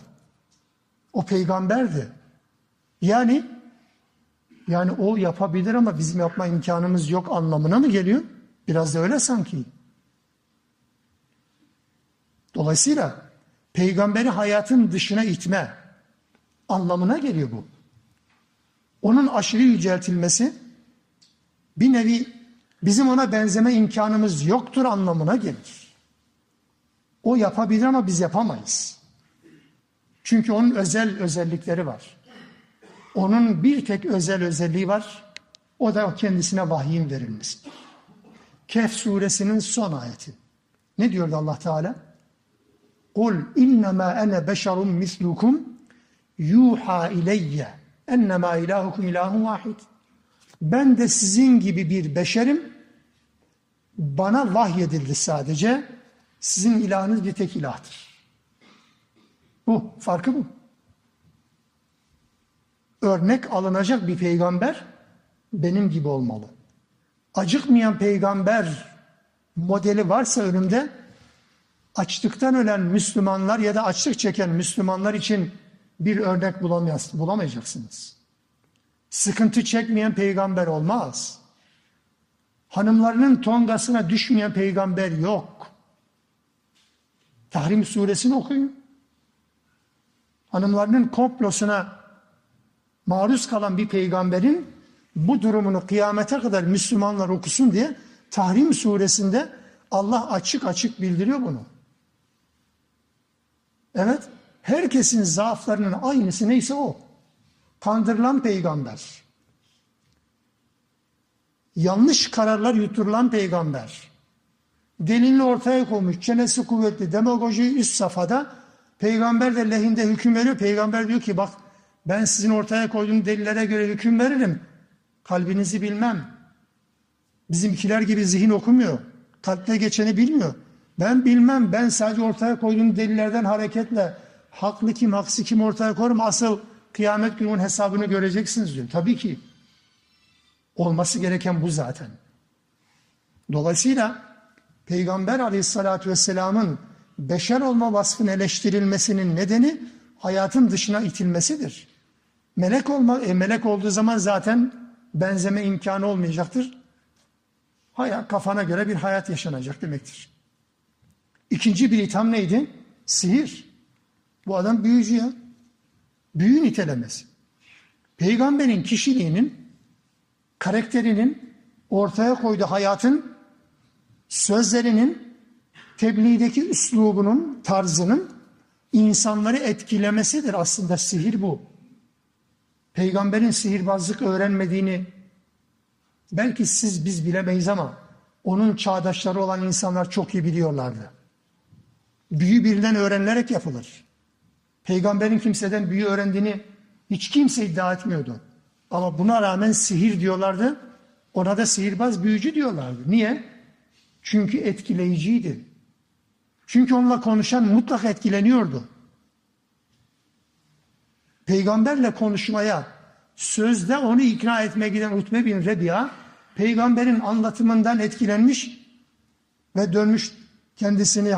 O peygamberdi. Yani yani o yapabilir ama bizim yapma imkanımız yok anlamına mı geliyor? Biraz da öyle sanki. Dolayısıyla peygamberi hayatın dışına itme anlamına geliyor bu. Onun aşırı yüceltilmesi bir nevi bizim ona benzeme imkanımız yoktur anlamına gelir. O yapabilir ama biz yapamayız. Çünkü onun özel özellikleri var. Onun bir tek özel özelliği var. O da kendisine vahyin verilmesi. Kehf suresinin son ayeti. Ne diyordu Allah Teala? Kul innema ene beşerun mislukum yuha ileyye ennema ilahukum ilahun vahid. Ben de sizin gibi bir beşerim. Bana vahyedildi sadece. Sizin ilahınız bir tek ilahtır. Bu, farkı bu. Örnek alınacak bir peygamber benim gibi olmalı. Acıkmayan peygamber modeli varsa önümde açlıktan ölen Müslümanlar ya da açlık çeken Müslümanlar için bir örnek bulamayacaksınız. Sıkıntı çekmeyen peygamber olmaz. Hanımlarının tongasına düşmeyen peygamber yok. Tahrim suresini okuyun. Hanımlarının komplosuna maruz kalan bir peygamberin bu durumunu kıyamete kadar Müslümanlar okusun diye Tahrim suresinde Allah açık açık bildiriyor bunu. Evet, herkesin zaaflarının aynısı neyse o. Kandırılan peygamber. Yanlış kararlar yuturulan peygamber. Delilini ortaya koymuş, çenesi kuvvetli, demagoji üst safhada. Peygamber de lehinde hüküm veriyor. Peygamber diyor ki bak ben sizin ortaya koyduğum delillere göre hüküm veririm. Kalbinizi bilmem. Bizimkiler gibi zihin okumuyor. Kalpte geçeni bilmiyor. Ben bilmem. Ben sadece ortaya koyduğum delillerden hareketle haklı kim, haksız kim ortaya koyarım. Asıl kıyamet gününün hesabını göreceksiniz diyor. Tabii ki. Olması gereken bu zaten. Dolayısıyla Peygamber aleyhissalatü vesselamın beşer olma vasfının eleştirilmesinin nedeni hayatın dışına itilmesidir. Melek olma, e, melek olduğu zaman zaten benzeme imkanı olmayacaktır. Hayat, kafana göre bir hayat yaşanacak demektir. İkinci bir itham neydi? Sihir. Bu adam büyücü ya. Büyü nitelemesi. Peygamberin kişiliğinin, karakterinin, ortaya koyduğu hayatın, sözlerinin, tebliğdeki üslubunun, tarzının insanları etkilemesidir aslında sihir bu. Peygamberin sihirbazlık öğrenmediğini belki siz biz bilemeyiz ama onun çağdaşları olan insanlar çok iyi biliyorlardı. Büyü birinden öğrenilerek yapılır. Peygamberin kimseden büyü öğrendiğini hiç kimse iddia etmiyordu. Ama buna rağmen sihir diyorlardı. Ona da sihirbaz büyücü diyorlardı. Niye? Çünkü etkileyiciydi. Çünkü onunla konuşan mutlak etkileniyordu. Peygamberle konuşmaya, sözde onu ikna etmeye giden Utbe bin Rebi'a, peygamberin anlatımından etkilenmiş ve dönmüş kendisini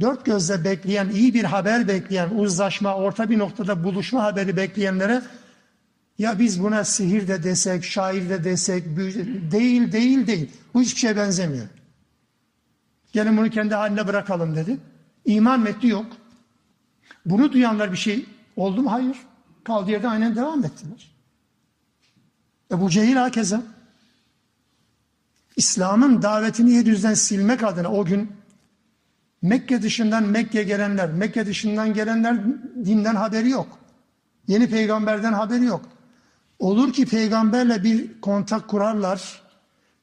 dört gözle bekleyen, iyi bir haber bekleyen, uzlaşma, orta bir noktada buluşma haberi bekleyenlere ya biz buna sihir de desek, şair de desek, değil, değil, değil. Bu hiçbir şeye benzemiyor. Gelin bunu kendi haline bırakalım dedi. İman metni yok. Bunu duyanlar bir şey oldu mu? Hayır. Kaldığı yerde aynen devam ettiler. Ebu Cehil hakeza. İslam'ın davetini yeryüzünden silmek adına o gün Mekke dışından Mekke gelenler, Mekke dışından gelenler dinden haberi yok. Yeni peygamberden haberi yok. Olur ki peygamberle bir kontak kurarlar.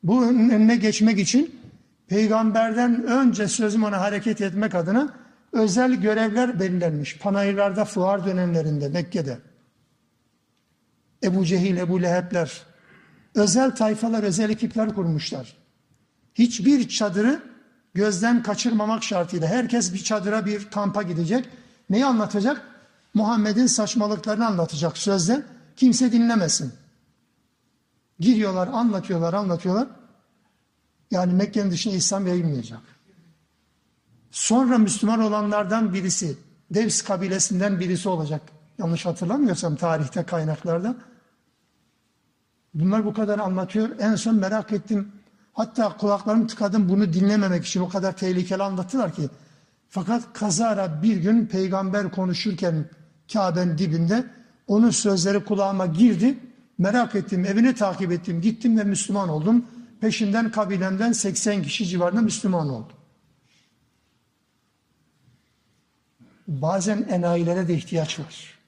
Bu önüne geçmek için peygamberden önce sözüm ona hareket etmek adına özel görevler belirlenmiş. Panayırlarda, fuar dönemlerinde Mekke'de. Ebu Cehil, Ebu Lehebler, özel tayfalar, özel ekipler kurmuşlar. Hiçbir çadırı gözden kaçırmamak şartıyla herkes bir çadıra bir kampa gidecek. Neyi anlatacak? Muhammed'in saçmalıklarını anlatacak sözde. Kimse dinlemesin. Giriyorlar, anlatıyorlar, anlatıyorlar. Yani Mekke'nin dışında İslam yayılmayacak. Sonra Müslüman olanlardan birisi, Devs kabilesinden birisi olacak. Yanlış hatırlamıyorsam tarihte kaynaklarda. Bunlar bu kadar anlatıyor. En son merak ettim. Hatta kulaklarımı tıkadım bunu dinlememek için o kadar tehlikeli anlattılar ki. Fakat kazara bir gün peygamber konuşurken Kabe'nin dibinde onun sözleri kulağıma girdi. Merak ettim, evini takip ettim, gittim ve Müslüman oldum. Peşinden kabilemden 80 kişi civarında Müslüman oldu. Bazen enayilere de ihtiyaç var.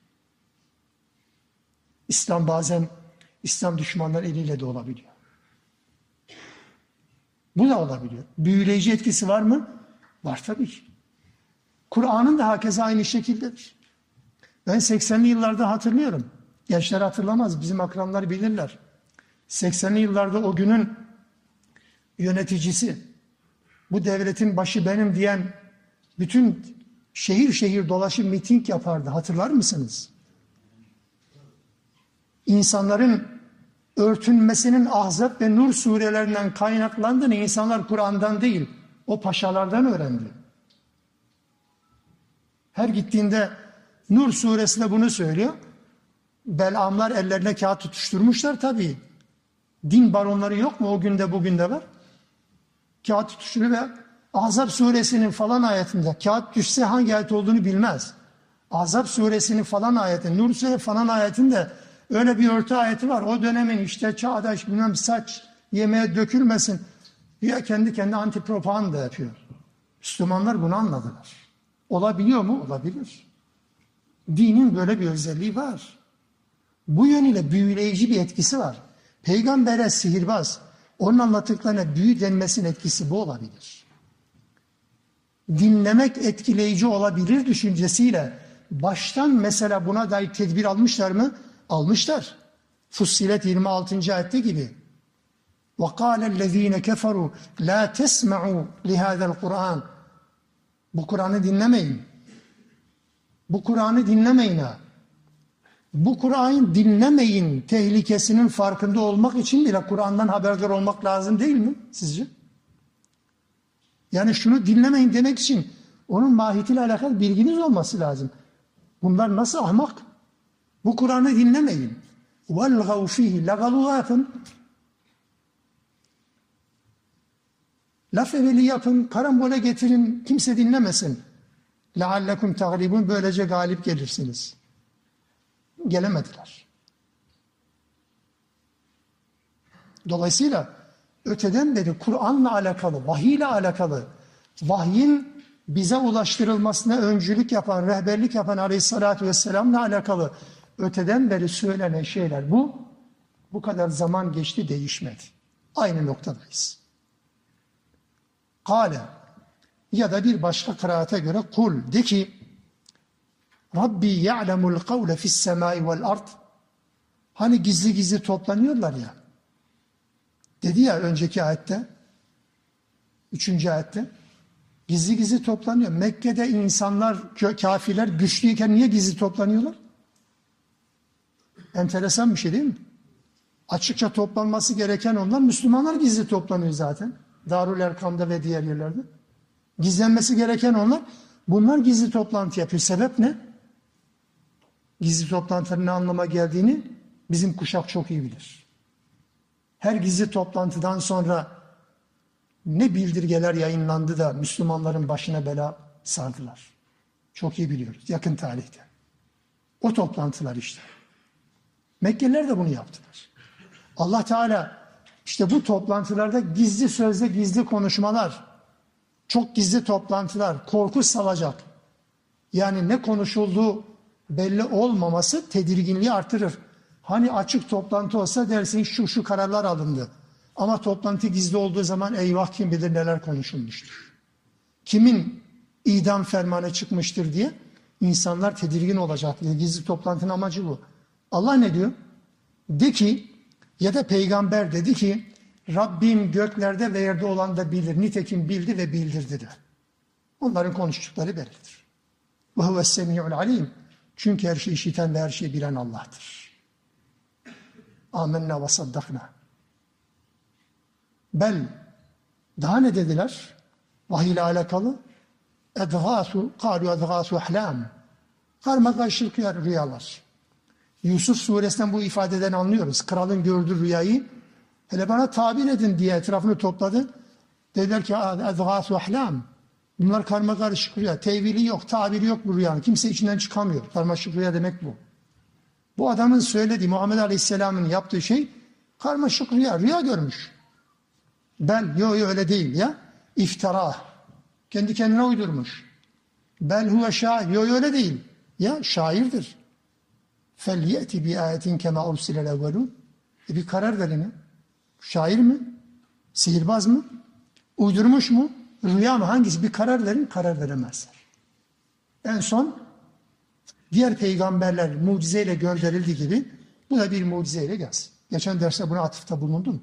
İslam bazen İslam düşmanları eliyle de olabiliyor. Bu da olabiliyor. Büyüleyici etkisi var mı? Var tabii ki. Kur'an'ın da hakeza aynı şekildedir. Ben 80'li yıllarda hatırlıyorum. Gençler hatırlamaz, bizim akranlar bilirler. 80'li yıllarda o günün yöneticisi, bu devletin başı benim diyen bütün şehir şehir dolaşıp miting yapardı. Hatırlar mısınız? İnsanların örtünmesinin Ahzab ve Nur surelerinden kaynaklandığını insanlar Kur'an'dan değil, o paşalardan öğrendi. Her gittiğinde Nur suresinde bunu söylüyor. Belamlar ellerine kağıt tutuşturmuşlar tabii. Din baronları yok mu? O günde bugün de var. Kağıt tutuşturuyor ve Azap suresinin falan ayetinde kağıt düşse hangi ayet olduğunu bilmez. Azap suresinin falan ayeti, Nur suresi falan ayetinde öyle bir örtü ayeti var. O dönemin işte çağdaş bilmem saç yemeğe dökülmesin. Ya kendi kendi anti propaganda yapıyor. Müslümanlar bunu anladılar. Olabiliyor mu? Olabilir. Dinin böyle bir özelliği var. Bu yönüyle büyüleyici bir etkisi var. Peygambere sihirbaz, onun anlattıklarına büyü denmesinin etkisi bu olabilir. Dinlemek etkileyici olabilir düşüncesiyle baştan mesela buna dair tedbir almışlar mı? Almışlar. Fussilet 26. ayette gibi. وَقَالَ الَّذ۪ينَ كَفَرُوا لَا تَسْمَعُوا لِهَذَا الْقُرْآنِ Bu Kur'an'ı dinlemeyin. Bu Kur'an'ı dinlemeyin ha. Bu Kur'an'ı dinlemeyin tehlikesinin farkında olmak için bile Kur'an'dan haberdar olmak lazım değil mi sizce? Yani şunu dinlemeyin demek için onun mahiyetiyle alakalı bilginiz olması lazım. Bunlar nasıl ahmak? Bu Kur'an'ı dinlemeyin. وَالْغَوْ ف۪يهِ لَغَلُغَاتٍ Laf eveli yapın, karambole getirin, kimse dinlemesin. لَعَلَّكُمْ تَغْلِبُونَ Böylece galip gelirsiniz. Gelemediler. Dolayısıyla öteden beri Kur'an'la alakalı, vahiy ile alakalı, vahyin bize ulaştırılmasına öncülük yapan, rehberlik yapan aleyhissalatü vesselamla alakalı öteden beri söylenen şeyler bu. Bu kadar zaman geçti değişmedi. Aynı noktadayız. Kale ya da bir başka kıraate göre kul de ki Rabbi ya'lemul kavle fis semai vel ard Hani gizli gizli toplanıyorlar ya. Dedi ya önceki ayette. Üçüncü ayette. Gizli gizli toplanıyor. Mekke'de insanlar, kafirler güçlüyken niye gizli toplanıyorlar? Enteresan bir şey değil mi? Açıkça toplanması gereken onlar Müslümanlar gizli toplanıyor zaten. Darül Erkam'da ve diğer yerlerde. Gizlenmesi gereken onlar. Bunlar gizli toplantı yapıyor. Sebep ne? Gizli toplantının ne anlama geldiğini bizim kuşak çok iyi bilir. Her gizli toplantıdan sonra ne bildirgeler yayınlandı da Müslümanların başına bela sardılar. Çok iyi biliyoruz yakın tarihte. O toplantılar işte. Mekkeliler de bunu yaptılar. Allah Teala işte bu toplantılarda gizli sözde gizli konuşmalar, çok gizli toplantılar, korku salacak. Yani ne konuşulduğu belli olmaması tedirginliği artırır. Hani açık toplantı olsa dersin şu şu kararlar alındı. Ama toplantı gizli olduğu zaman eyvah kim bilir neler konuşulmuştur. Kimin idam fermanı çıkmıştır diye insanlar tedirgin olacak. Gizli toplantının amacı bu. Allah ne diyor? De ki ya da peygamber dedi ki Rabbim göklerde ve yerde olan da bilir. Nitekim bildi ve bildirdi de. Onların konuştukları bellidir. Ve huves semi'ul alim. Çünkü her şeyi işiten ve her şeyi bilen Allah'tır. Amenna ve saddakna. Bel daha ne dediler? Vahiy ile alakalı edgâsu, kâlu edgâsu ahlam. Karma karışık rüyalar. Yusuf suresinden bu ifadeden anlıyoruz. Kralın gördüğü rüyayı hele bana tabir edin diye etrafını topladı. Dediler ki edgâsu ahlam. Bunlar karma karışık rüya. Tevili yok, tabiri yok bu rüyanın. Kimse içinden çıkamıyor. Karmaşık rüya demek bu. Bu adamın söylediği Muhammed Aleyhisselam'ın yaptığı şey karmaşık rüya. Rüya görmüş. Ben, yo yo öyle değil ya. İftira. Kendi kendine uydurmuş. Bel huve şair. Yo yo öyle değil. Ya şairdir. Fel bi ayetin kema ursilel evvelun. E bir karar verin. Şair mi? Sihirbaz mı? Uydurmuş mu? Rüya mı? Hangisi? Bir karar verin. Karar veremezler. En son diğer peygamberler mucizeyle gönderildiği gibi bu da bir mucizeyle gelsin. Geçen derste buna atıfta bulundum.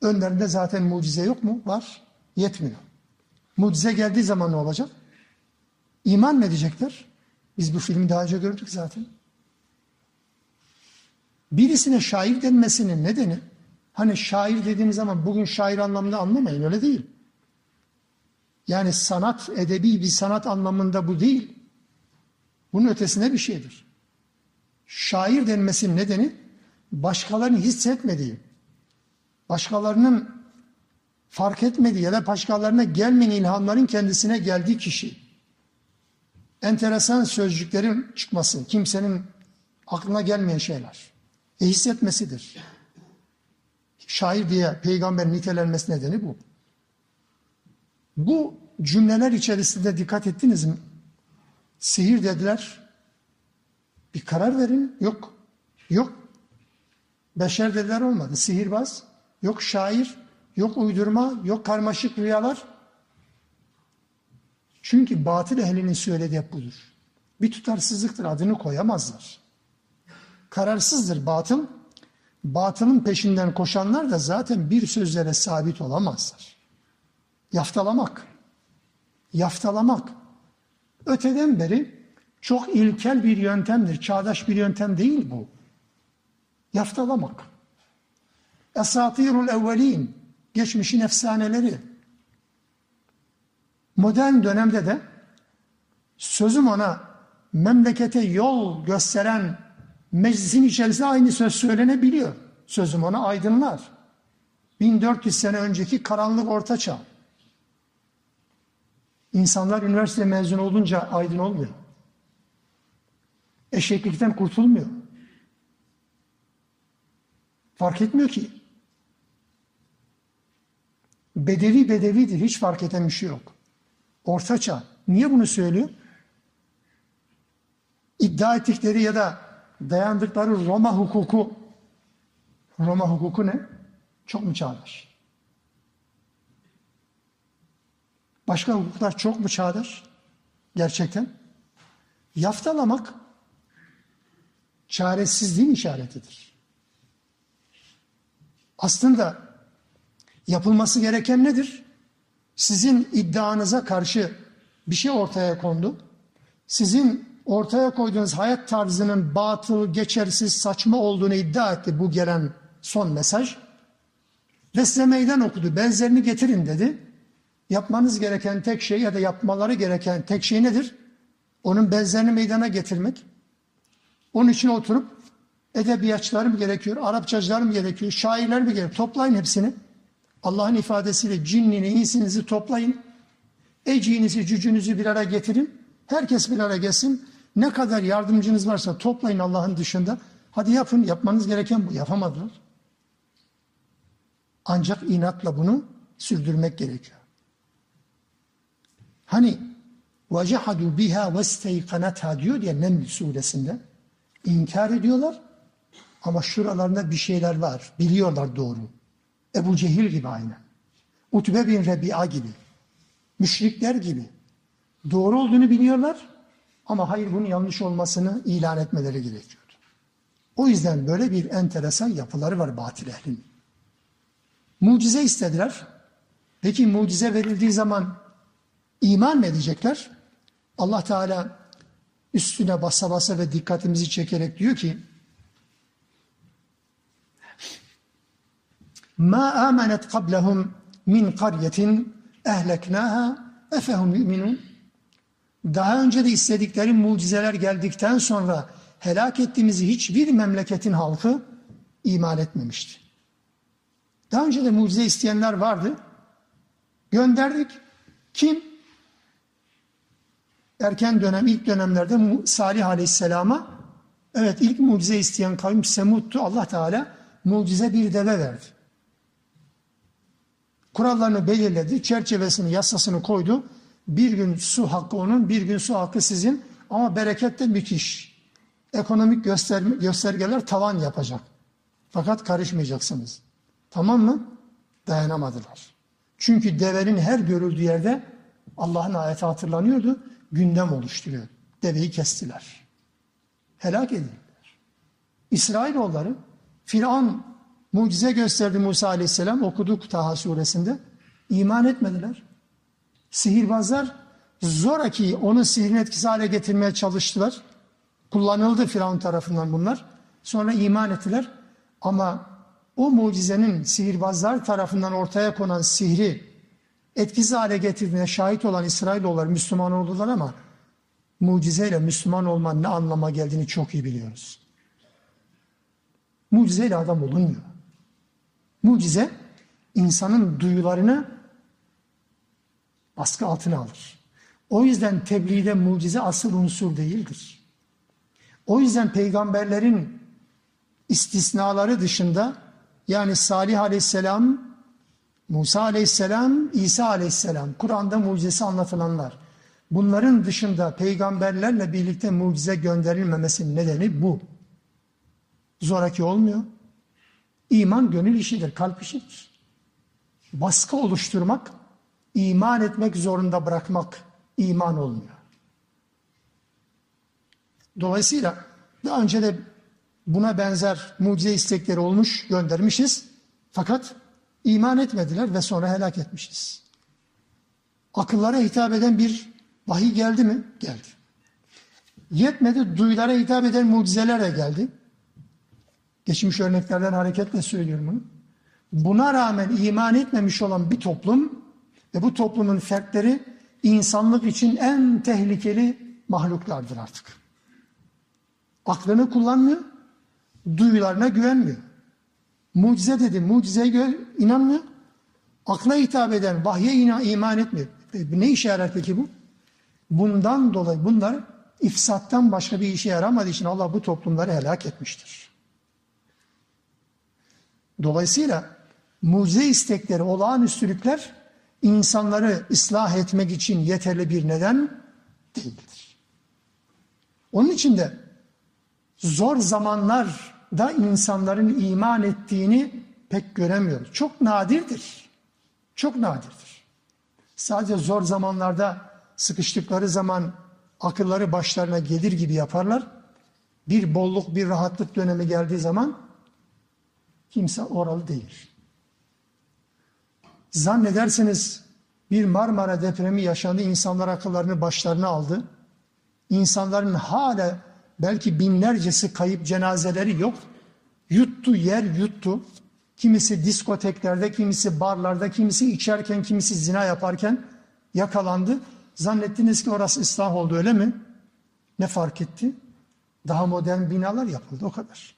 Önlerinde zaten mucize yok mu? Var. Yetmiyor. Mucize geldiği zaman ne olacak? İman mı edecekler? Biz bu filmi daha önce gördük zaten. Birisine şair denmesinin nedeni, hani şair dediğimiz zaman bugün şair anlamında anlamayın öyle değil. Yani sanat, edebi bir sanat anlamında bu değil. Bunun ötesine bir şeydir. Şair denmesinin nedeni başkalarının hissetmediği, başkalarının fark etmediği ya da başkalarına gelmeyen ilhamların kendisine geldiği kişi. Enteresan sözcüklerin çıkması, kimsenin aklına gelmeyen şeyler. E hissetmesidir. Şair diye peygamber nitelenmesi nedeni bu. Bu cümleler içerisinde dikkat ettiniz mi? Sihir dediler. Bir karar verin. Yok. Yok. Beşer dediler olmadı. Sihirbaz. Yok şair. Yok uydurma. Yok karmaşık rüyalar. Çünkü batıl ehlinin söylediği hep budur. Bir tutarsızlıktır adını koyamazlar. Kararsızdır batıl. Batılın peşinden koşanlar da zaten bir sözlere sabit olamazlar. Yaftalamak. Yaftalamak. Öteden beri çok ilkel bir yöntemdir. Çağdaş bir yöntem değil bu. Yaftalamak. Esatirul evvelin. Geçmişin efsaneleri. Modern dönemde de sözüm ona memlekete yol gösteren meclisin içerisinde aynı söz söylenebiliyor. Sözüm ona aydınlar. 1400 sene önceki karanlık orta çağ. İnsanlar üniversite mezunu olunca aydın olmuyor. Eşeklikten kurtulmuyor. Fark etmiyor ki. Bedevi bedevidir. Hiç fark eden bir şey yok. Ortaçağ. Niye bunu söylüyor? İddia ettikleri ya da dayandıkları Roma hukuku Roma hukuku ne? Çok mu çağdaş? Başka hukuklar çok mu çağdaş? Gerçekten. Yaftalamak çaresizliğin işaretidir. Aslında yapılması gereken nedir? Sizin iddianıza karşı bir şey ortaya kondu. Sizin ortaya koyduğunuz hayat tarzının batıl, geçersiz, saçma olduğunu iddia etti bu gelen son mesaj. Ve size meydan okudu. Benzerini getirin dedi. Yapmanız gereken tek şey ya da yapmaları gereken tek şey nedir? Onun benzerini meydana getirmek. Onun için oturup edebiyatçılar mı gerekiyor, Arapçacılar mı gerekiyor, şairler mi gerekiyor? Toplayın hepsini. Allah'ın ifadesiyle cinnini, insinizi toplayın. Eciğinizi, cücünüzü bir araya getirin. Herkes bir araya gelsin. Ne kadar yardımcınız varsa toplayın Allah'ın dışında. Hadi yapın, yapmanız gereken bu. Yapamadılar. Ancak inatla bunu sürdürmek gerekiyor. Hani وَجَحَدُوا بِهَا وَاسْتَيْقَنَتْهَا diyor diye Neml suresinde. İnkar ediyorlar ama şuralarında bir şeyler var. Biliyorlar doğru. Ebu Cehil gibi aynen. Utbe bin Rebi'a gibi. Müşrikler gibi. Doğru olduğunu biliyorlar ama hayır bunun yanlış olmasını ilan etmeleri gerekiyordu. O yüzden böyle bir enteresan yapıları var batil ehlin. Mucize istediler. Peki mucize verildiği zaman iman mı edecekler? Allah Teala üstüne basa basa ve dikkatimizi çekerek diyor ki Ma amenet qablahum min qaryetin ehleknaha efehum yu'minun daha önce de istedikleri mucizeler geldikten sonra helak ettiğimizi hiçbir memleketin halkı iman etmemişti. Daha önce de mucize isteyenler vardı. Gönderdik. Kim? Erken dönem, ilk dönemlerde Salih Aleyhisselam'a evet ilk mucize isteyen kavim Semud'tu. Allah Teala mucize bir deve verdi. Kurallarını belirledi, çerçevesini, yasasını koydu. Bir gün su hakkı onun, bir gün su hakkı sizin ama bereket de müthiş. Ekonomik göster göstergeler tavan yapacak. Fakat karışmayacaksınız. Tamam mı? Dayanamadılar. Çünkü devenin her görüldüğü yerde Allah'ın ayeti hatırlanıyordu. Gündem oluşturuyor. Deveyi kestiler. Helak edildiler. İsrailoğulları Firavun mucize gösterdi Musa aleyhisselam okuduk Taha suresinde. İman etmediler. Sihirbazlar zoraki onun sihrin etkisi hale getirmeye çalıştılar. Kullanıldı Firavun tarafından bunlar. Sonra iman ettiler. Ama o mucizenin sihirbazlar tarafından ortaya konan sihri etkisiz hale getirdiğine şahit olan İsrailoğulları Müslüman oldular ama mucizeyle Müslüman olmanın ne anlama geldiğini çok iyi biliyoruz. Mucizeyle adam olunmuyor. Mucize insanın duyularını baskı altına alır. O yüzden tebliğde mucize asıl unsur değildir. O yüzden peygamberlerin istisnaları dışında yani Salih aleyhisselam, Musa aleyhisselam, İsa aleyhisselam, Kur'an'da mucizesi anlatılanlar. Bunların dışında peygamberlerle birlikte mucize gönderilmemesinin nedeni bu. Zoraki olmuyor. İman gönül işidir, kalp işidir. Baskı oluşturmak, iman etmek zorunda bırakmak iman olmuyor. Dolayısıyla daha önce de buna benzer mucize istekleri olmuş, göndermişiz. Fakat iman etmediler ve sonra helak etmişiz. Akıllara hitap eden bir vahiy geldi mi? Geldi. Yetmedi, duyulara hitap eden mucizeler de geldi. Geçmiş örneklerden hareketle söylüyorum bunu. Buna rağmen iman etmemiş olan bir toplum ve bu toplumun fertleri insanlık için en tehlikeli mahluklardır artık. Aklını kullanmıyor, duyularına güvenmiyor. Mucize dedi, mucizeye inanmıyor. Akla hitap eden vahye iman etmiyor. E, ne işe yarar peki bu? Bundan dolayı bunlar ifsattan başka bir işe yaramadığı için Allah bu toplumları helak etmiştir. Dolayısıyla mucize istekleri, olağanüstülükler insanları ıslah etmek için yeterli bir neden değildir. Onun için de zor zamanlarda insanların iman ettiğini pek göremiyoruz. Çok nadirdir. Çok nadirdir. Sadece zor zamanlarda sıkıştıkları zaman akılları başlarına gelir gibi yaparlar. Bir bolluk, bir rahatlık dönemi geldiği zaman kimse oralı değil. Zannedersiniz bir Marmara depremi yaşandı, insanlar akıllarını başlarına aldı. İnsanların hala belki binlercesi kayıp cenazeleri yok. Yuttu, yer yuttu. Kimisi diskoteklerde, kimisi barlarda, kimisi içerken, kimisi zina yaparken yakalandı. Zannettiniz ki orası ıslah oldu öyle mi? Ne fark etti? Daha modern binalar yapıldı o kadar.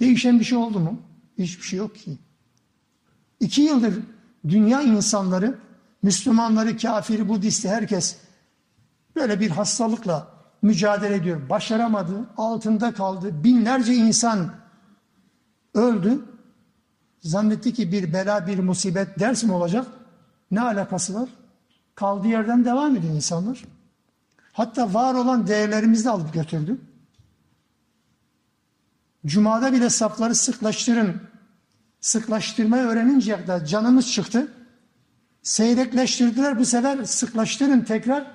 Değişen bir şey oldu mu? Hiçbir şey yok ki. İki yıldır dünya insanları, Müslümanları, kafiri, Budisti herkes böyle bir hastalıkla mücadele ediyor. Başaramadı, altında kaldı. Binlerce insan öldü. Zannetti ki bir bela, bir musibet ders mi olacak? Ne alakası var? Kaldığı yerden devam ediyor insanlar. Hatta var olan değerlerimizi de alıp götürdü. Cuma'da bile safları sıklaştırın. Sıklaştırmayı öğreninceye kadar canımız çıktı. Seyrekleştirdiler bu sefer sıklaştırın tekrar.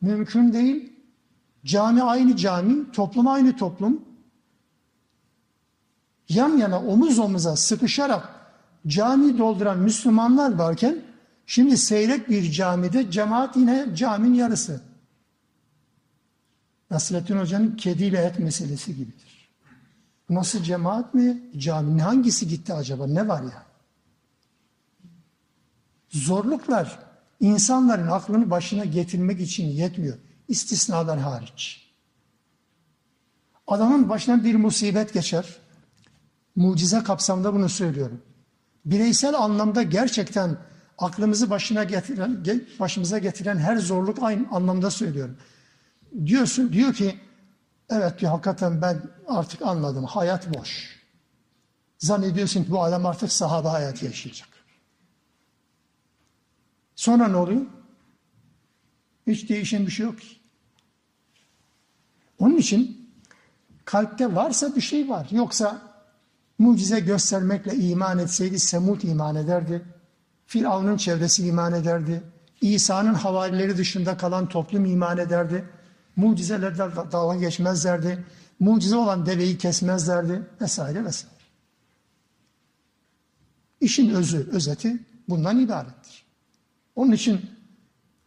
Mümkün değil. Cami aynı cami, toplum aynı toplum. Yan yana omuz omuza sıkışarak cami dolduran Müslümanlar varken şimdi seyrek bir camide cemaat yine caminin yarısı. Nasrettin Hoca'nın kediyle et meselesi gibidir. Nasıl cemaat mi? Caminin hangisi gitti acaba? Ne var ya? Zorluklar insanların aklını başına getirmek için yetmiyor. İstisnalar hariç. Adamın başına bir musibet geçer. Mucize kapsamında bunu söylüyorum. Bireysel anlamda gerçekten aklımızı başına getiren, başımıza getiren her zorluk aynı anlamda söylüyorum. Diyorsun, diyor ki evet diyor hakikaten ben artık anladım. Hayat boş. Zannediyorsun ki bu adam artık sahabe hayatı yaşayacak. Sonra ne oluyor? Hiç değişen bir şey yok ki. Onun için kalpte varsa bir şey var. Yoksa mucize göstermekle iman etseydi Semut iman ederdi. Firavun'un çevresi iman ederdi. İsa'nın havarileri dışında kalan toplum iman ederdi. Mucizelerle dalga geçmezlerdi. Mucize olan deveyi kesmezlerdi vesaire vesaire. İşin özü, özeti bundan ibarettir. Onun için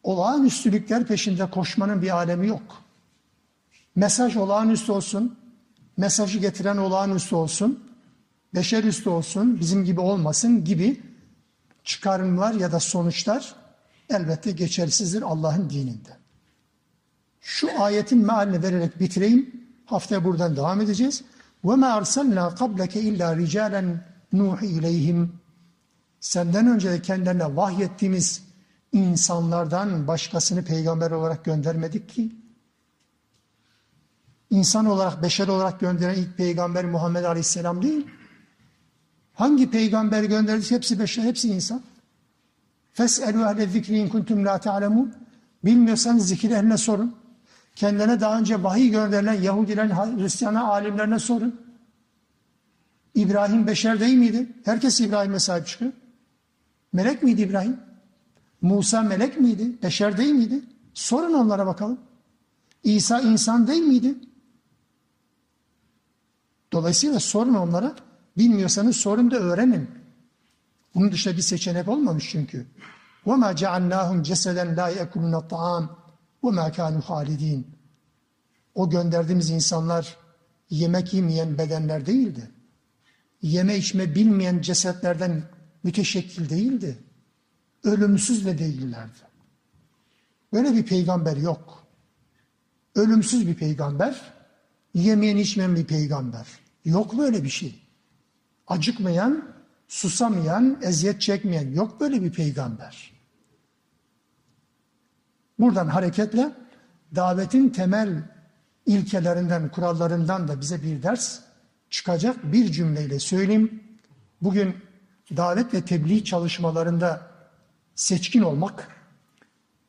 olağanüstülükler peşinde koşmanın bir alemi yok. Mesaj olağanüstü olsun, mesajı getiren olağanüstü olsun, beşer üstü olsun, bizim gibi olmasın gibi çıkarımlar ya da sonuçlar elbette geçersizdir Allah'ın dininde. Şu ayetin mealini vererek bitireyim. Haftaya buradan devam edeceğiz. وَمَا أَرْسَلْنَا قَبْلَكَ اِلَّا رِجَالًا نُوحِ اِلَيْهِمْ Senden önce de kendilerine vahyettiğimiz insanlardan başkasını peygamber olarak göndermedik ki. İnsan olarak, beşer olarak gönderen ilk peygamber Muhammed Aleyhisselam değil. Hangi peygamber gönderdik? Hepsi beşer, hepsi insan. فَاسْأَلُوا اَهْلَ الذِّكْرِ اِنْ كُنْتُمْ لَا تَعْلَمُونَ Bilmiyorsanız zikir ehline sorun. Kendilerine daha önce vahiy gönderilen Yahudilerin, Hristiyanlar, alimlerine sorun. İbrahim beşer değil miydi? Herkes İbrahim'e sahip çıkıyor. Melek miydi İbrahim? Musa melek miydi? Beşer değil miydi? Sorun onlara bakalım. İsa insan değil miydi? Dolayısıyla sorun onlara. Bilmiyorsanız sorun da öğrenin. Bunun dışında bir seçenek olmamış çünkü. وَمَا جَعَلْنَاهُمْ جَسَدًا لَا يَأْكُلُونَ الطَّعَامِ bu mekânü halidin. O gönderdiğimiz insanlar yemek yemeyen bedenler değildi. Yeme içme bilmeyen cesetlerden müteşekkil değildi. Ölümsüz de değillerdi. Böyle bir peygamber yok. Ölümsüz bir peygamber, yemeyen içmeyen bir peygamber. Yok böyle bir şey. Acıkmayan, susamayan, eziyet çekmeyen yok böyle bir peygamber. Buradan hareketle davetin temel ilkelerinden, kurallarından da bize bir ders çıkacak bir cümleyle söyleyeyim. Bugün davet ve tebliğ çalışmalarında seçkin olmak,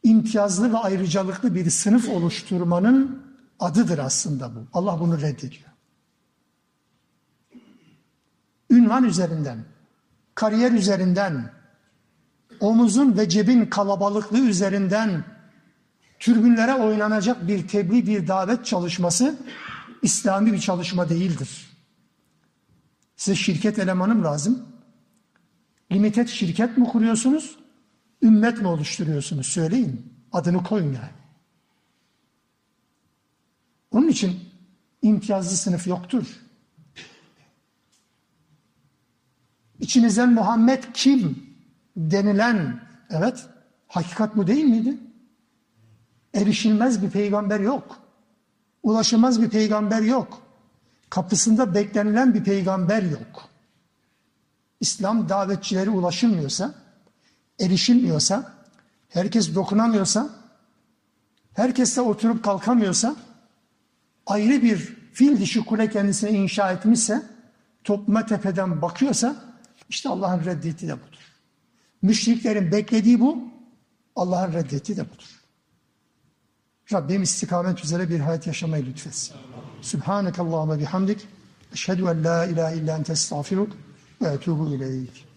imtiyazlı ve ayrıcalıklı bir sınıf oluşturmanın adıdır aslında bu. Allah bunu reddediyor. Ünvan üzerinden, kariyer üzerinden, omuzun ve cebin kalabalıklığı üzerinden türbünlere oynanacak bir tebliğ, bir davet çalışması İslami bir çalışma değildir. Size şirket elemanım lazım. Limited şirket mi kuruyorsunuz? Ümmet mi oluşturuyorsunuz? Söyleyin. Adını koyun yani. Onun için imtiyazlı sınıf yoktur. İçinizden Muhammed kim denilen, evet, hakikat bu değil miydi? Erişilmez bir peygamber yok. Ulaşılmaz bir peygamber yok. Kapısında beklenilen bir peygamber yok. İslam davetçileri ulaşılmıyorsa, erişilmiyorsa, herkes dokunamıyorsa, herkes de oturup kalkamıyorsa, ayrı bir fil dişi kule kendisine inşa etmişse, topluma tepeden bakıyorsa, işte Allah'ın reddeti de budur. Müşriklerin beklediği bu, Allah'ın reddeti de budur. Rabbim istikamet üzere bir hayat yaşamayı lütfetsin. Subhaneke Allahümme bihamdik. Eşhedü en la ilahe illa ente estağfiruk ve etubu ileyk.